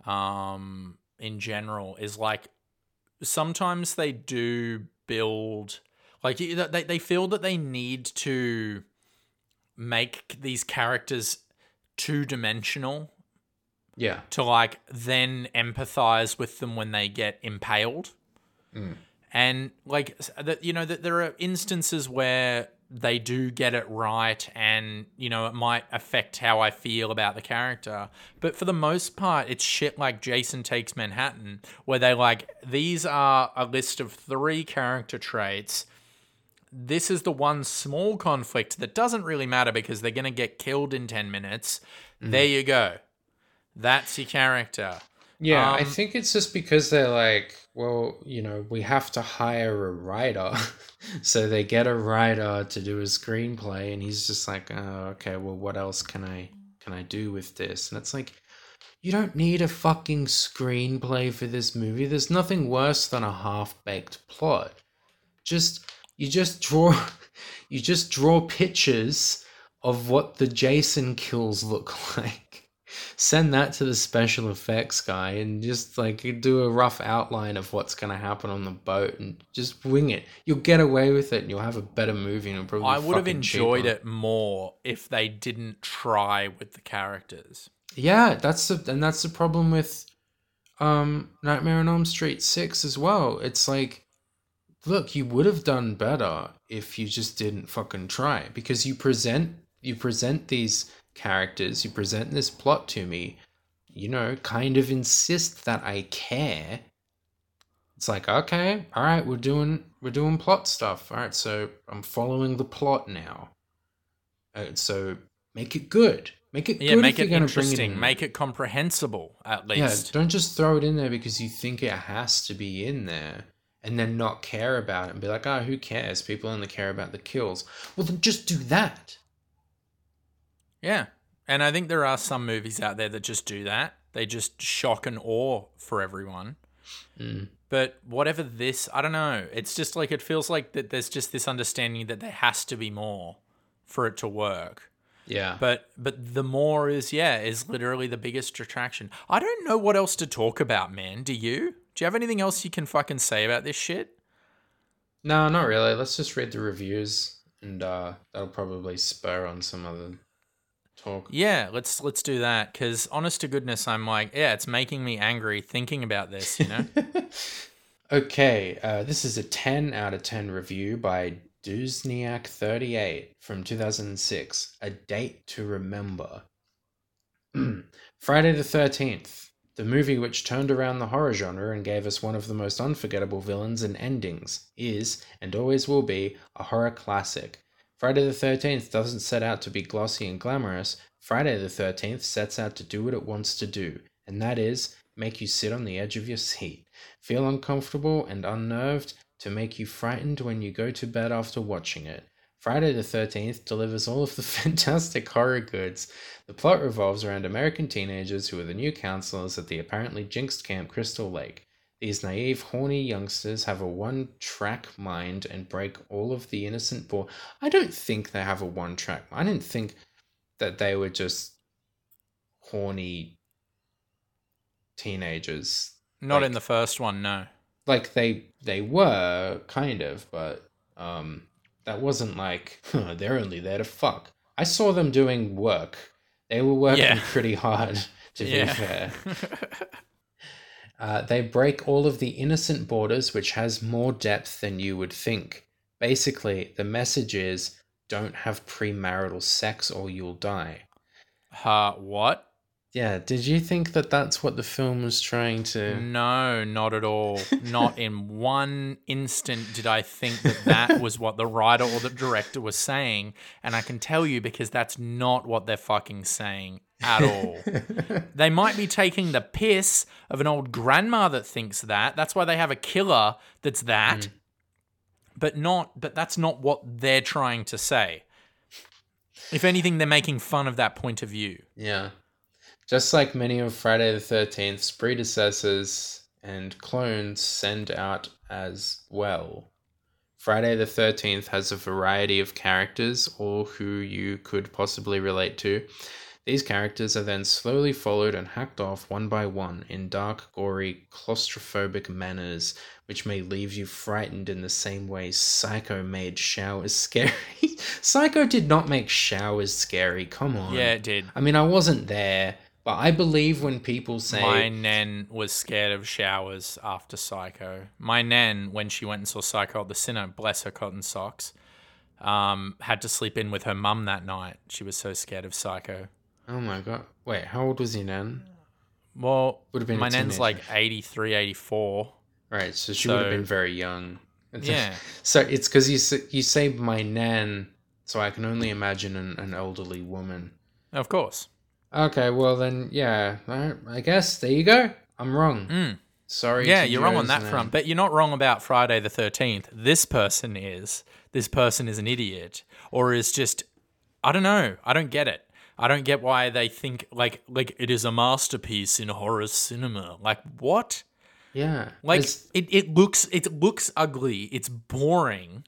Um, in general, is like sometimes they do build like they they feel that they need to make these characters two dimensional Yeah. to like then empathize with them when they get impaled. Mm. And like that, you know, that there are instances where they do get it right, and you know, it might affect how I feel about the character. But for the most part, it's shit like Jason Takes Manhattan, where they like these are a list of three character traits. This is the one small conflict that doesn't really matter because they're going to get killed in 10 minutes. There you go. That's your character. Yeah, I Um, think it's just because they're like, well, you know, we have to hire a writer. [LAUGHS] so they get a writer to do a screenplay and he's just like, oh, okay, well what else can I can I do with this? And it's like you don't need a fucking screenplay for this movie. There's nothing worse than a half-baked plot. Just you just draw [LAUGHS] you just draw pictures of what the Jason kills look [LAUGHS] like. Send that to the special effects guy and just like do a rough outline of what's going to happen on the boat and just wing it. You'll get away with it and you'll have a better movie and probably I would have enjoyed cheaper. it more if they didn't try with the characters. Yeah, that's the and that's the problem with um Nightmare on Elm Street 6 as well. It's like look, you would have done better if you just didn't fucking try because you present you present these characters, you present this plot to me, you know, kind of insist that I care. It's like, okay, all right, we're doing we're doing plot stuff. All right, so I'm following the plot now. Uh, so make it good. Make it Yeah, good make it interesting. in. Make it comprehensible, at least. Yeah, least. don't just throw it in there because you think it has to be in there and then not care about it and be like, oh, who cares? People only care about the kills. Well, then just do that. Yeah. And I think there are some movies out there that just do that. They just shock and awe for everyone. Mm. But whatever this, I don't know. It's just like it feels like that there's just this understanding that there has to be more for it to work. Yeah. But but the more is yeah, is literally the biggest attraction. I don't know what else to talk about, man. Do you? Do you have anything else you can fucking say about this shit? no, not really. Let's just read the reviews and uh, that'll probably spur on some other talk. Yeah, let's let's do that. Cause honest to goodness, I'm like, yeah, it's making me angry thinking about this. You know. [LAUGHS] Okay, uh, this is a 10 out of 10 review by Duzniak38 from 2006. A Date to Remember. [CLEARS THROAT] Friday the 13th, the movie which turned around the horror genre and gave us one of the most unforgettable villains and endings, is, and always will be, a horror classic. Friday the 13th doesn't set out to be glossy and glamorous. Friday the 13th sets out to do what it wants to do, and that is make you sit on the edge of your seat, feel uncomfortable and unnerved, to make you frightened when you go to bed after watching it. Friday the 13th delivers all of the [LAUGHS] fantastic horror goods. The plot revolves around American teenagers who are the new counselors at the apparently jinxed Camp Crystal Lake. These naive, horny youngsters have a one track mind and break all of the innocent boy. I don't think they have a one track. I didn't think that they were just horny teenagers. Not in the first one, no. Like they they were kind of, but um that wasn't like huh, [LAUGHS] they're only there to fuck. I saw them doing work. They were working Yeah. pretty hard, [LAUGHS] to be fair. [LAUGHS] Uh, they break all of the innocent borders, which has more depth than you would think. Basically, the message is don't have premarital sex or you'll die. uh, what? Yeah, did you think that that's what the film was trying to. No, not at all. Not in [LAUGHS] one instant did I think that that was what the writer or the director was saying. And I can tell you because that's not what they're fucking saying at all. [LAUGHS] they might be taking the piss of an old grandma that thinks that. That's why they have a killer that's that. Hmm. But not but that's not what they're trying to say. If anything, they're making fun of that point of view. Yeah. Just like many of Friday the 13th's predecessors and clones send out as well. Friday the 13th has a variety of characters, all who you could possibly relate to. These characters are then slowly followed and hacked off one by one in dark, gory, claustrophobic manners, which may leave you frightened in the same way Psycho made showers scary. [LAUGHS] Psycho did not make showers scary, come on. Yeah, it did. I mean, I wasn't there, but I believe when people say, My nan was scared of showers after Psycho. My nan, when she went and saw Psycho at the cinema, bless her cotton socks, um, had to sleep in with her mum that night. She was so scared of Psycho. "Oh my god, wait, how old was your nan?" Well, Would have been my nan's like 83, 84. Right, so she would have been very young. It's- Yeah. [LAUGHS] So it's because you say, you say my nan, so I can only imagine an, an elderly woman. Of course. Okay, well then, yeah. I, I guess there you go. I'm wrong. Mm. Sorry. Yeah, you're wrong on that name. front, but you're not wrong about Friday the 13th. This person is. This person is an idiot or is just I don't know. I don't get it. I don't get why they think like like it is a masterpiece in horror cinema. Like what? Yeah. Like It's- it, it looks it looks ugly. It's boring.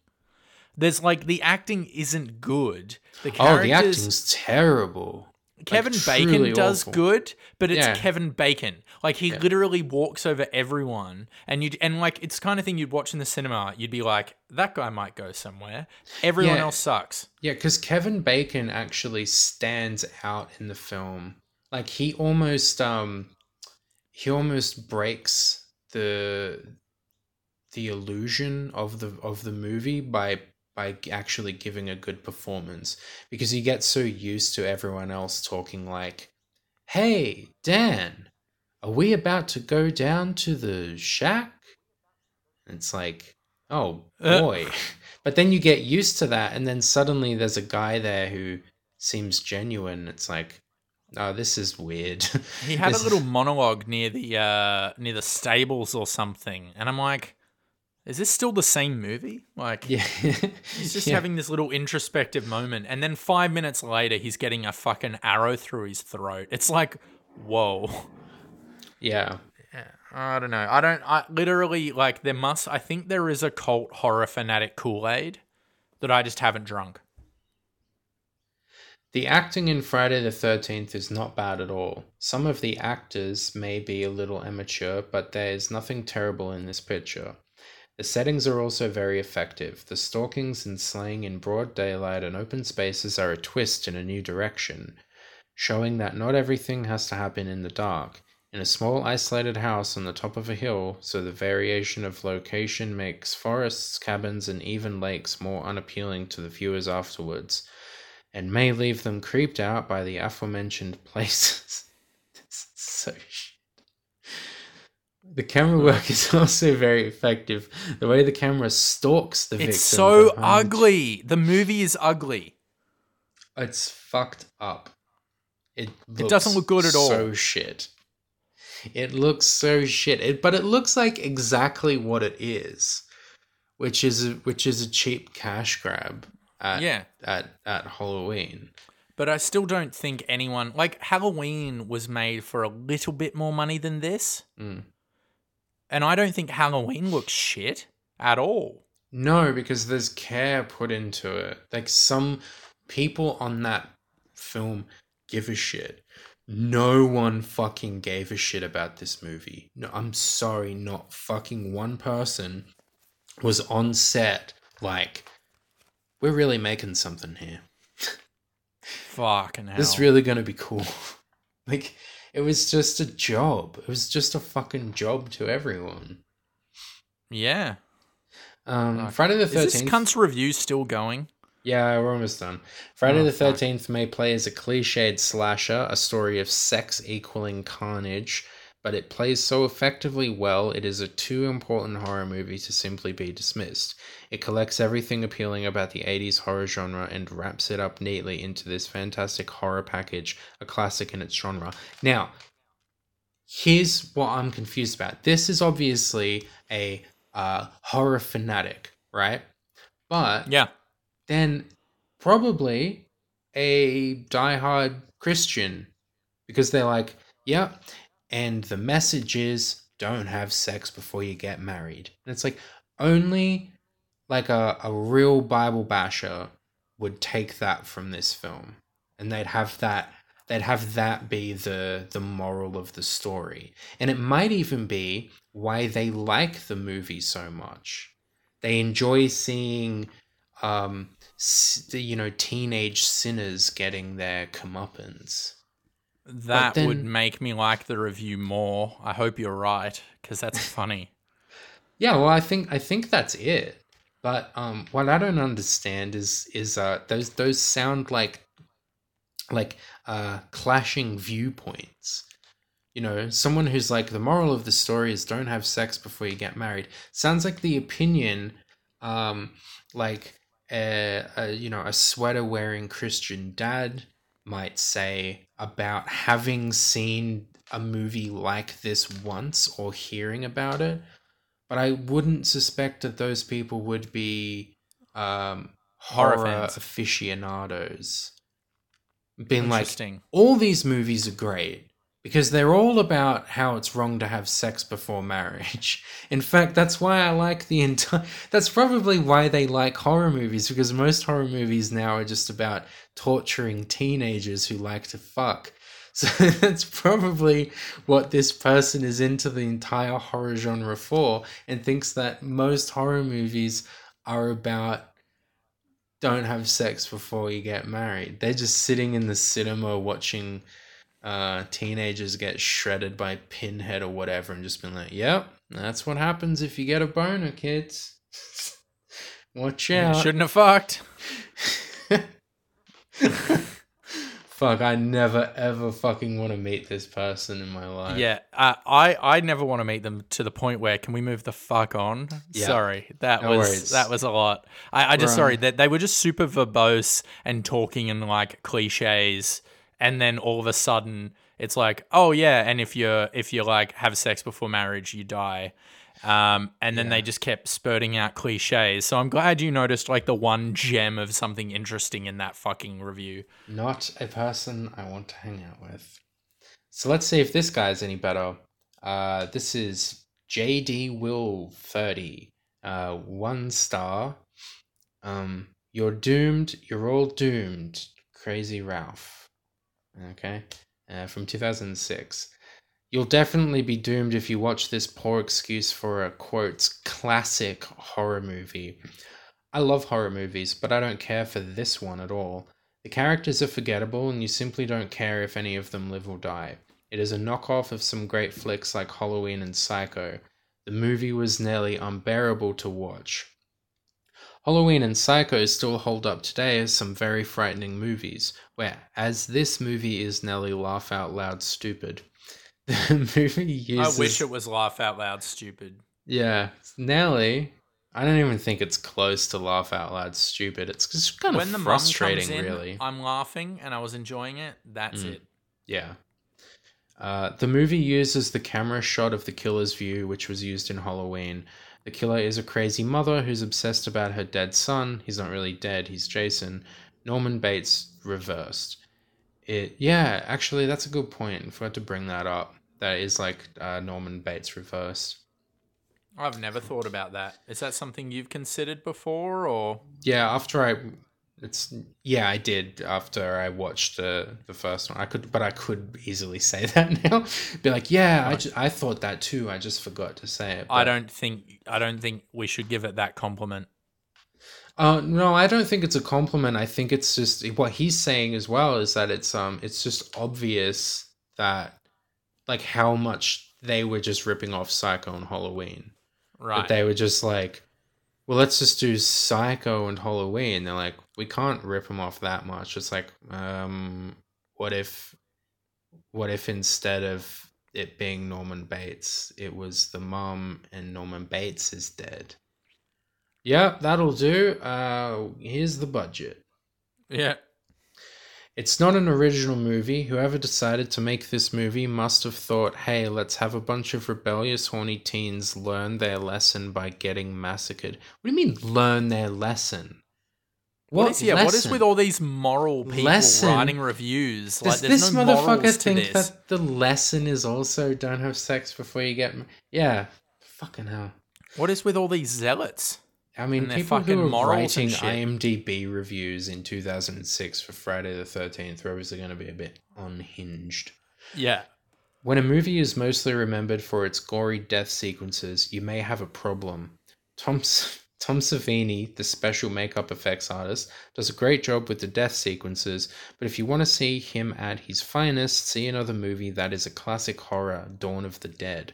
There's like the acting isn't good. The oh, characters the acting's terrible. Kevin like, Bacon does awful. good, but it's Yeah. Kevin Bacon. Like he literally walks over everyone, and you and like it's the kind of thing you'd watch in the cinema. You'd be like, that guy might go somewhere. Everyone Yeah. else sucks. Yeah, because Kevin Bacon actually stands out in the film. Like he almost um he almost breaks the the illusion of the of the movie by by actually giving a good performance because you get so used to everyone else talking like hey dan are we about to go down to the shack? It's like oh Uh. boy. [LAUGHS] But then you get used to that and then suddenly there's a guy there who seems genuine. It's like oh this is weird. He had [LAUGHS] a little monologue near the uh near the stables or something, and I'm like, is this still the same movie? Like, yeah [LAUGHS] he's just Yeah. having this little introspective moment, and then five minutes later, he's getting a fucking arrow through his throat. It's like, whoa. yeah Yeah, I don't know. I don't. I literally like there must. I think there is a cult horror fanatic Kool Aid that I just haven't drunk. The acting in Friday the 13th is not bad at all. Some of the actors may be a little amateur, but there is nothing terrible in this picture. The settings are also very effective. The stalkings and slaying in broad daylight and open spaces are a twist in a new direction, showing that not everything has to happen in the dark. In a small isolated house on the top of a hill, so the variation of location makes forests, cabins, and even lakes more unappealing to the viewers afterwards and may leave them creeped out by the aforementioned places. [LAUGHS] so. The camera work [LAUGHS] is also very effective. The way the camera stalks the victim. It's so behind- ugly. The movie is ugly. It's fucked up. It It doesn't look good at all. So shit. It looks so shit. It, but it looks like exactly what it is, which is a, which is a cheap cash grab at Yeah. at at Halloween. But I still don't think anyone like Halloween was made for a little bit more money than this. Mm. And I don't think Halloween looks shit at all. No, because there's care put into it. Like some people on that film give a shit. No one fucking gave a shit about this movie. No, I'm sorry, not fucking one person was on set like we're really making something here. [LAUGHS] Fucking hell. This is really going to be cool. [LAUGHS] like it was just a job. It was just a fucking job to everyone. yeah. Um Fuck. Friday the 13th. Is this 13th cunt's review still going? Yeah, we're almost done. Friday Oh, the fuck. 13th may play as a cliched slasher, a story of sex equaling carnage, but it plays so effectively well, it is a too important horror movie to simply be dismissed. It collects everything appealing about the 80s horror genre and wraps it up neatly into this fantastic horror package, a classic in its genre. Now, here's what I'm confused about. This is obviously a uh, horror fanatic, right? But Yeah. then probably a diehard Christian because they're like, yep. And the message is don't have sex before you get married. And it's like only like a, a real Bible basher would take that from this film. And they'd have that they'd have that be the the moral of the story. And it might even be why they like the movie so much. They enjoy seeing um you know teenage sinners getting their comeuppance That then- would make me like the review more. I hope you're right, because that's [LAUGHS] funny. yeah well i think i think that's it but um what i don't understand is is uh those those sound like like uh clashing viewpoints you know someone who's like the moral of the story is don't have sex before you get married sounds like the opinion um like a, a you know a sweater wearing christian dad might say about having seen a movie like this once or hearing about it, but I wouldn't suspect that those people would be um, Horror horror, aficionados. Being like, all these movies are great because they're all about how it's wrong to have sex before marriage. [LAUGHS] In fact, that's why I like the entire. That's probably why they like horror movies because most horror movies now are just about torturing teenagers who like to fuck. [LAUGHS] So that's probably what this person is into the entire horror genre for and thinks that most horror movies are about don't have sex before you get married. They're just sitting in the cinema watching uh, teenagers get shredded by Pinhead or whatever and just been like, yep, that's what happens if you get a boner, kids. [LAUGHS] Watch You out. Shouldn't have fucked. [LAUGHS] Fuck, I never ever fucking want to meet this person in my life. Yeah, uh, I I never want to meet them to the point where can we move the fuck on? Yeah. Sorry, that No was worries. that was a lot. I, I just Right. sorry that they were just super verbose and talking in like cliches, and then all of a sudden it's like, oh yeah, and if you're if you like have sex before marriage, you die. Um, and then Yeah. they just kept spurting out cliches. So I'm glad you noticed like the one gem of something interesting in that fucking review. Not a person I want to hang out with. So let's see if this guy's any better. Uh, this is JD Will 30. Uh, one star. Um, you're doomed. You're all doomed. Crazy Ralph. Okay. Uh, from 2006. You'll definitely be doomed if you watch this poor excuse for a quotes classic horror movie. I love horror movies, but I don't care for this one at all. The characters are forgettable, and you simply don't care if any of them live or die. It is a knockoff of some great flicks like Halloween and Psycho. The movie was nearly unbearable to watch. Halloween and Psycho still hold up today as some very frightening movies, where as this movie is Nelly laugh out loud stupid. [LAUGHS] The movie uses I wish it was laugh out loud stupid. yeah, Nelly. I don't even think it's close to laugh out loud stupid. It's just kind when of frustrating, in, really. I'm laughing and I was enjoying it. That's Mm. it. Yeah. Uh, the movie uses the camera shot of the killer's view, which was used in Halloween. The killer is a crazy mother who's obsessed about her dead son. He's not really dead, he's Jason. Norman Bates reversed. It yeah, actually that's a good point. I forgot to bring that up. That is like uh, Norman Bates reversed. I've never thought about that. Is that something you've considered before, or Yeah, after I it's yeah, I did after I watched the the first one. I could but I could easily say [LAUGHS] that now. Be like, yeah, I, I thought that too. I just forgot to say it. I don't think I don't think we should give it that compliment. Uh, no, I don't think it's a compliment. I think it's just what he's saying as well is that it's um it's just obvious that like how much they were just ripping off Psycho and Halloween. Right. They were just like, well, let's just do Psycho and Halloween. They're like, we can't rip them off that much. It's like, um, what if, what if instead of it being Norman Bates, it was the mom and Norman Bates is dead? Yep, that'll do. Uh, here's the budget. yeah. It's not an original movie. Whoever decided to make this movie must have thought, hey, let's have a bunch of rebellious, horny teens learn their lesson by getting massacred. What do you mean, learn their lesson? What is yeah? What is with all these moral people Lesson? writing reviews? Does like, this no motherfucker think this. that the lesson is also don't have sex before you get. ma- Yeah, fucking hell. What is with all these zealots? I mean, people fucking who are writing. IMDb reviews in 2006 for Friday the 13th are obviously going to be a bit unhinged. Yeah. When a movie is mostly remembered for its gory death sequences, you may have a problem. Tom, S- Tom Savini, the special makeup effects artist, does a great job with the death sequences, but if you want to see him at his finest, see another movie that is a classic horror, Dawn of the Dead.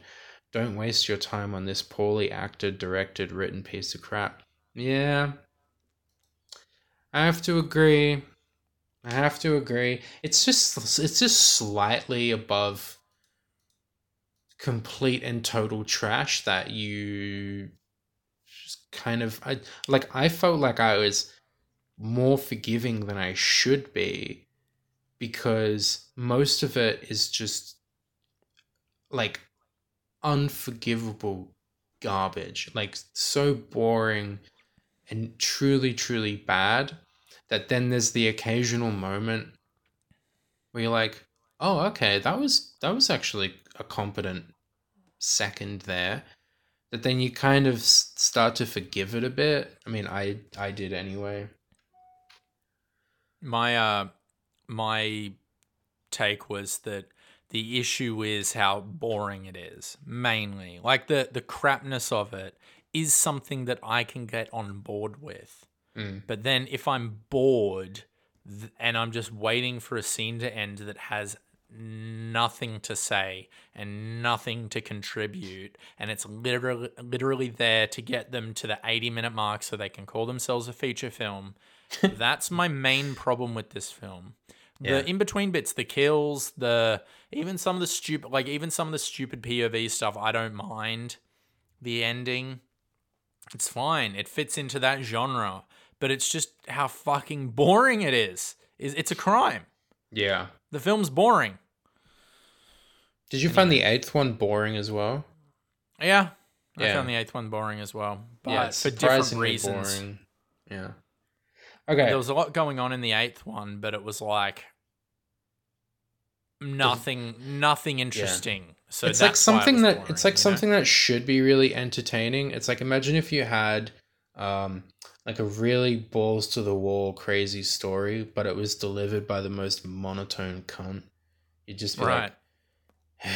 Don't waste your time on this poorly acted, directed, written piece of crap. Yeah. I have to agree. I have to agree. It's just it's just slightly above complete and total trash that you kind of I like I felt like I was more forgiving than I should be because most of it is just like unforgivable garbage, like so boring and truly, truly bad that then there's the occasional moment where you're like, oh, okay, that was that was actually a competent second there. That then you kind of start to forgive it a bit. I mean, I I did anyway. My uh my take was that the issue is how boring it is, mainly. Like the the crapness of it is something that I can get on board with. Mm. But then if I'm bored th- and I'm just waiting for a scene to end that has nothing to say and nothing to contribute. And it's literally literally there to get them to the 80 minute mark so they can call themselves a feature film. [LAUGHS] That's my main problem with this film. Yeah. the in between bits the kills the even some of the stupid like even some of the stupid pov stuff i don't mind. The ending it's fine. It fits into that genre but it's just how fucking boring it is. Is it's a crime. Yeah. The film's boring Did you find the eighth one boring as well? yeah i found the eighth one boring as well but yeah, for different reasons boring. Yeah. Okay. there was a lot going on in the eighth one but it was like nothing nothing interesting so it's like that's why it something that boring, it's like you know? something that should be really entertaining. It's like imagine if you had um like a really balls to the wall crazy story, but it was delivered by the most monotone cunt. You'd just be right [SIGHS] like,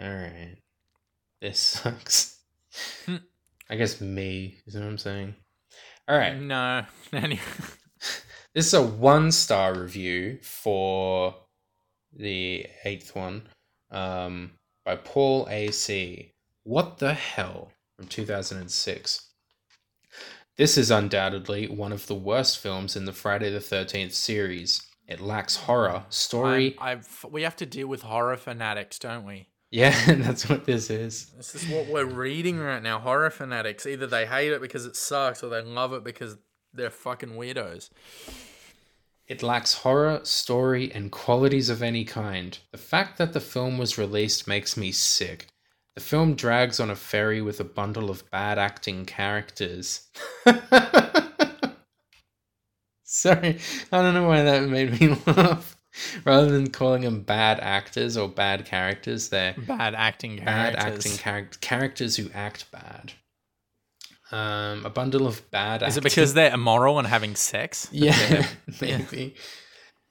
all right, this [LAUGHS] sucks. Hmm. I guess me is what I'm saying. All right, no [LAUGHS] anyway [LAUGHS] this is a one star review for the eighth one um, by Paul A.C. What the hell? From 2006. This is undoubtedly one of the worst films in the Friday the 13th series. It lacks horror, story. I, I've, we have to deal with horror fanatics, don't we? Yeah, [LAUGHS] that's what this is. This is what we're reading right now. Horror fanatics. Either they hate it because it sucks, or they love it because they're fucking weirdos. It lacks horror, story, and qualities of any kind. The fact that the film was released makes me sick. The film drags on a ferry with a bundle of bad acting characters. [LAUGHS] Sorry, I don't know why that made me [LAUGHS] laugh. Rather than calling them bad actors or bad characters, they're Bad acting characters. bad acting charac- characters who act bad. Um, a bundle of bad. Is it because they're immoral and having sex? yeah, [LAUGHS] maybe.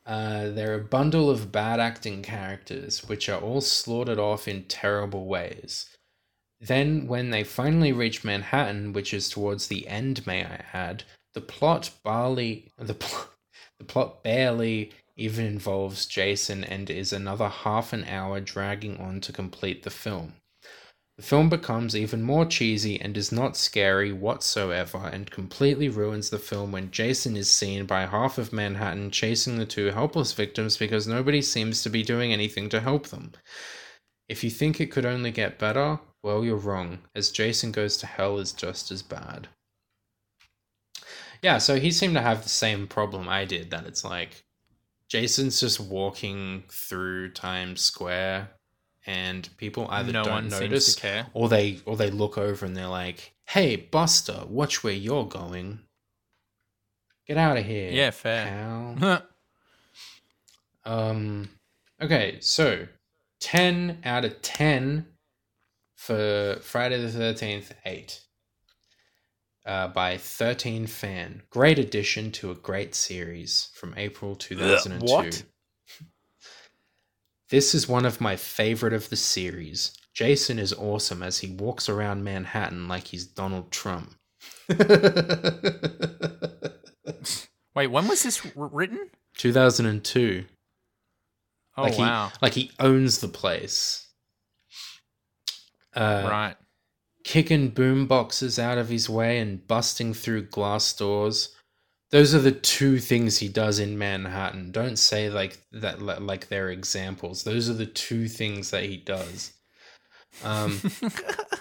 Uh, they're a bundle of bad acting characters, which are all slaughtered off in terrible ways. Then, when they finally reach Manhattan, which is towards the end, may I add, the plot barely the plot the plot barely even involves Jason and is another half an hour dragging on to complete the film. The film becomes even more cheesy and is not scary whatsoever and completely ruins the film when Jason is seen by half of Manhattan chasing the two helpless victims because nobody seems to be doing anything to help them. If you think it could only get better, well, you're wrong, as Jason Goes to Hell is just as bad. Yeah, so he seemed to have the same problem I did that it's like Jason's just walking through Times Square and people either no don't one notice seems to care. or they or they look over and they're like, "Hey, Buster, watch where you're going. Get out of here." Yeah, fair. pal." [LAUGHS] um, okay, so ten out of ten for Friday the Thirteenth Eight. Uh, by 13 fan. Great addition to a great series from April 2002. What? This is one of my favorite of the series. Jason is awesome as he walks around Manhattan like he's Donald Trump. [LAUGHS] Wait, when was this written? 2002. Oh like wow! He, like he owns the place. Uh, right. Kicking boom boxes out of his way and busting through glass doors. Those are the two things he does in Manhattan. Don't say like that like they're examples. Those are the two things that he does. Um,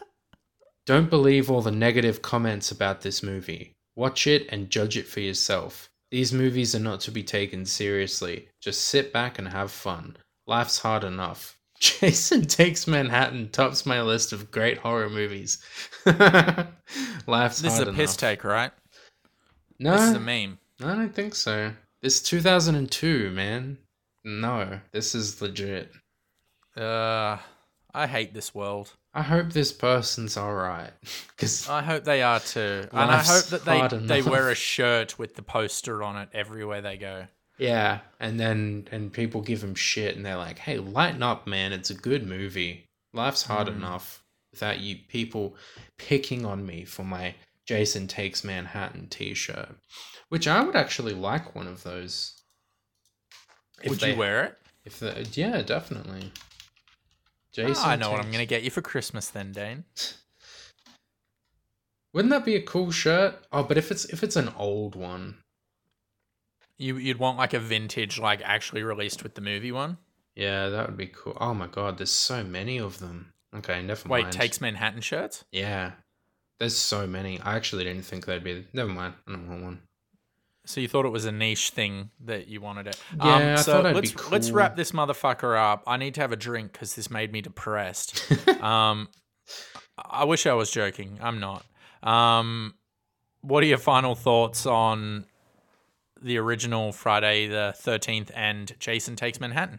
[LAUGHS] don't believe all the negative comments about this movie. Watch it and judge it for yourself. These movies are not to be taken seriously. Just sit back and have fun. Life's hard enough. [LAUGHS] Jason Takes Manhattan tops my list of great horror movies. [LAUGHS] Life's This is hard a piss enough. take, right? No, This is a meme. I don't think so. This 2002, man. No, this is legit. Uh, I hate this world. I hope this person's alright. [LAUGHS] Because I hope they are too, and I hope that they they wear a shirt with the poster on it everywhere they go. Yeah, and then and people give him shit, and they're like, "Hey, lighten up, man! It's a good movie. Life's hard Mm. enough without you people picking on me for my Jason Takes Manhattan T-shirt, which I would actually like one of those. If Would they- you wear it? If the yeah, definitely. Jason, Oh, I know what I'm going to get you for Christmas then, Dane. Wouldn't that be a cool shirt? Oh, but if it's if it's an old one, You you'd want like a vintage, like actually released with the movie one. yeah, that would be cool. Oh my god, there's so many of them. Okay, never Wait, mind. Wait, takes Manhattan shirts. Yeah. There's so many. I actually didn't think they'd be. Never mind. I don't want one. So you thought it was a niche thing that you wanted it. Yeah, I so thought it'd be let's let's wrap this motherfucker up. I need to have a drink because this made me depressed. [LAUGHS] um, I wish I was joking. I'm not. Um, what are your final thoughts on the original Friday the Thirteenth and Jason Takes Manhattan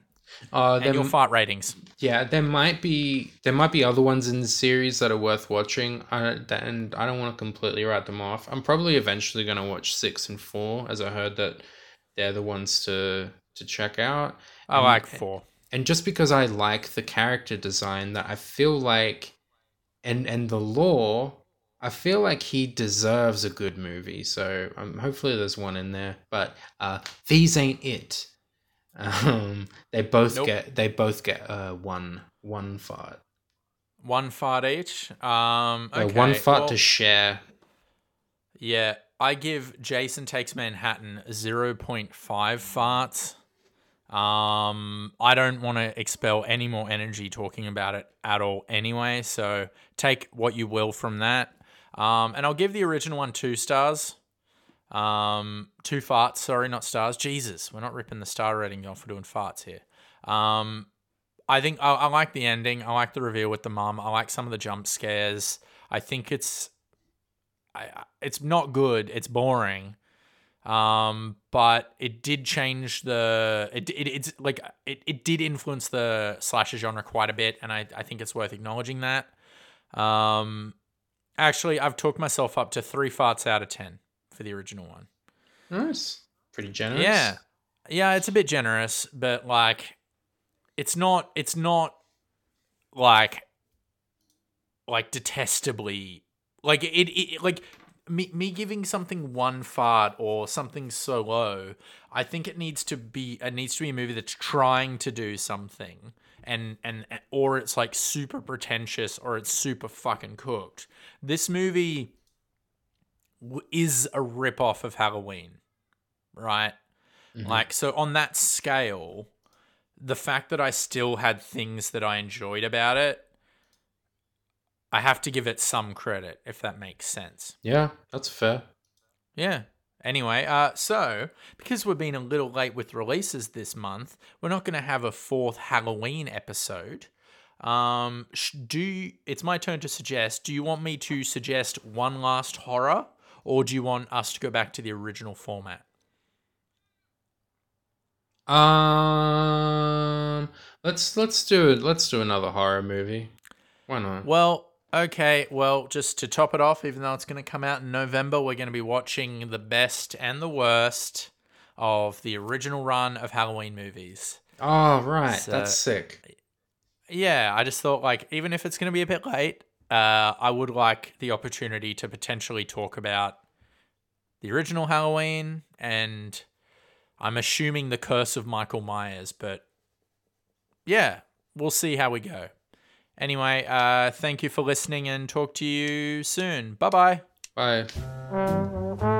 Uh, and your fart ratings? yeah, there might be there might be other ones in the series that are worth watching. I, and I don't want to completely write them off. I'm probably eventually going to watch six and four, as I heard that they're the ones to to check out. I And- like four. and just because I like the character design, that I feel like, and and the lore, I feel like he deserves a good movie. So um, hopefully there's one in there. But uh, these ain't it. Um, they both Nope. get they both get uh, one one fart. One fart each. Um, okay, one fart well- to share. Yeah, I give Jason Takes Manhattan 0.5 farts. Um, I don't want to expel any more energy talking about it at all anyway, so take what you will from that. Um, and I'll give the original one two stars. Um, two farts, sorry, not stars. Jesus, we're not ripping the star rating off for doing farts here. Um, I think I, I like the ending. I like the reveal with the mum. I like some of the jump scares. I think it's I- it's not good. It's boring. Um, but it did change the it, it it's like it, it did influence the slasher genre quite a bit, and I, I think it's worth acknowledging that. Um, actually, I've talked myself up to three farts out of ten for the original one. Nice, pretty generous. Yeah. Yeah, it's a bit generous, but like it's not it's not like like detestably like it, it like me, me giving something one fart or something so low i think it needs to be it needs to be a movie that's trying to do something and and or it's like super pretentious or it's super fucking cooked this movie w- is a rip off of halloween right Mhm. like, so on that scale, the fact that I still had things that I enjoyed about it, I have to give it some credit, if that makes sense. yeah, that's fair. Yeah. Anyway, uh, so because we're being a little late with releases this month, we're not going to have a fourth Halloween episode. Um, sh- do you, it's my turn to suggest. Do you want me to suggest one last horror, or do you want us to go back to the original format? Um, let's let's do it. Let's do another horror movie. Why not? Well, okay. Well, just to top it off, even though it's going to come out in November, we're going to be watching the best and the worst of the original run of Halloween movies. Oh right, So- that's sick. Yeah, I just thought like even if it's going to be a bit late, uh, I would like the opportunity to potentially talk about the original Halloween and I'm assuming the curse of Michael Myers, but yeah, we'll see how we go. Anyway, uh, thank you for listening and talk to you soon. Bye bye. Bye.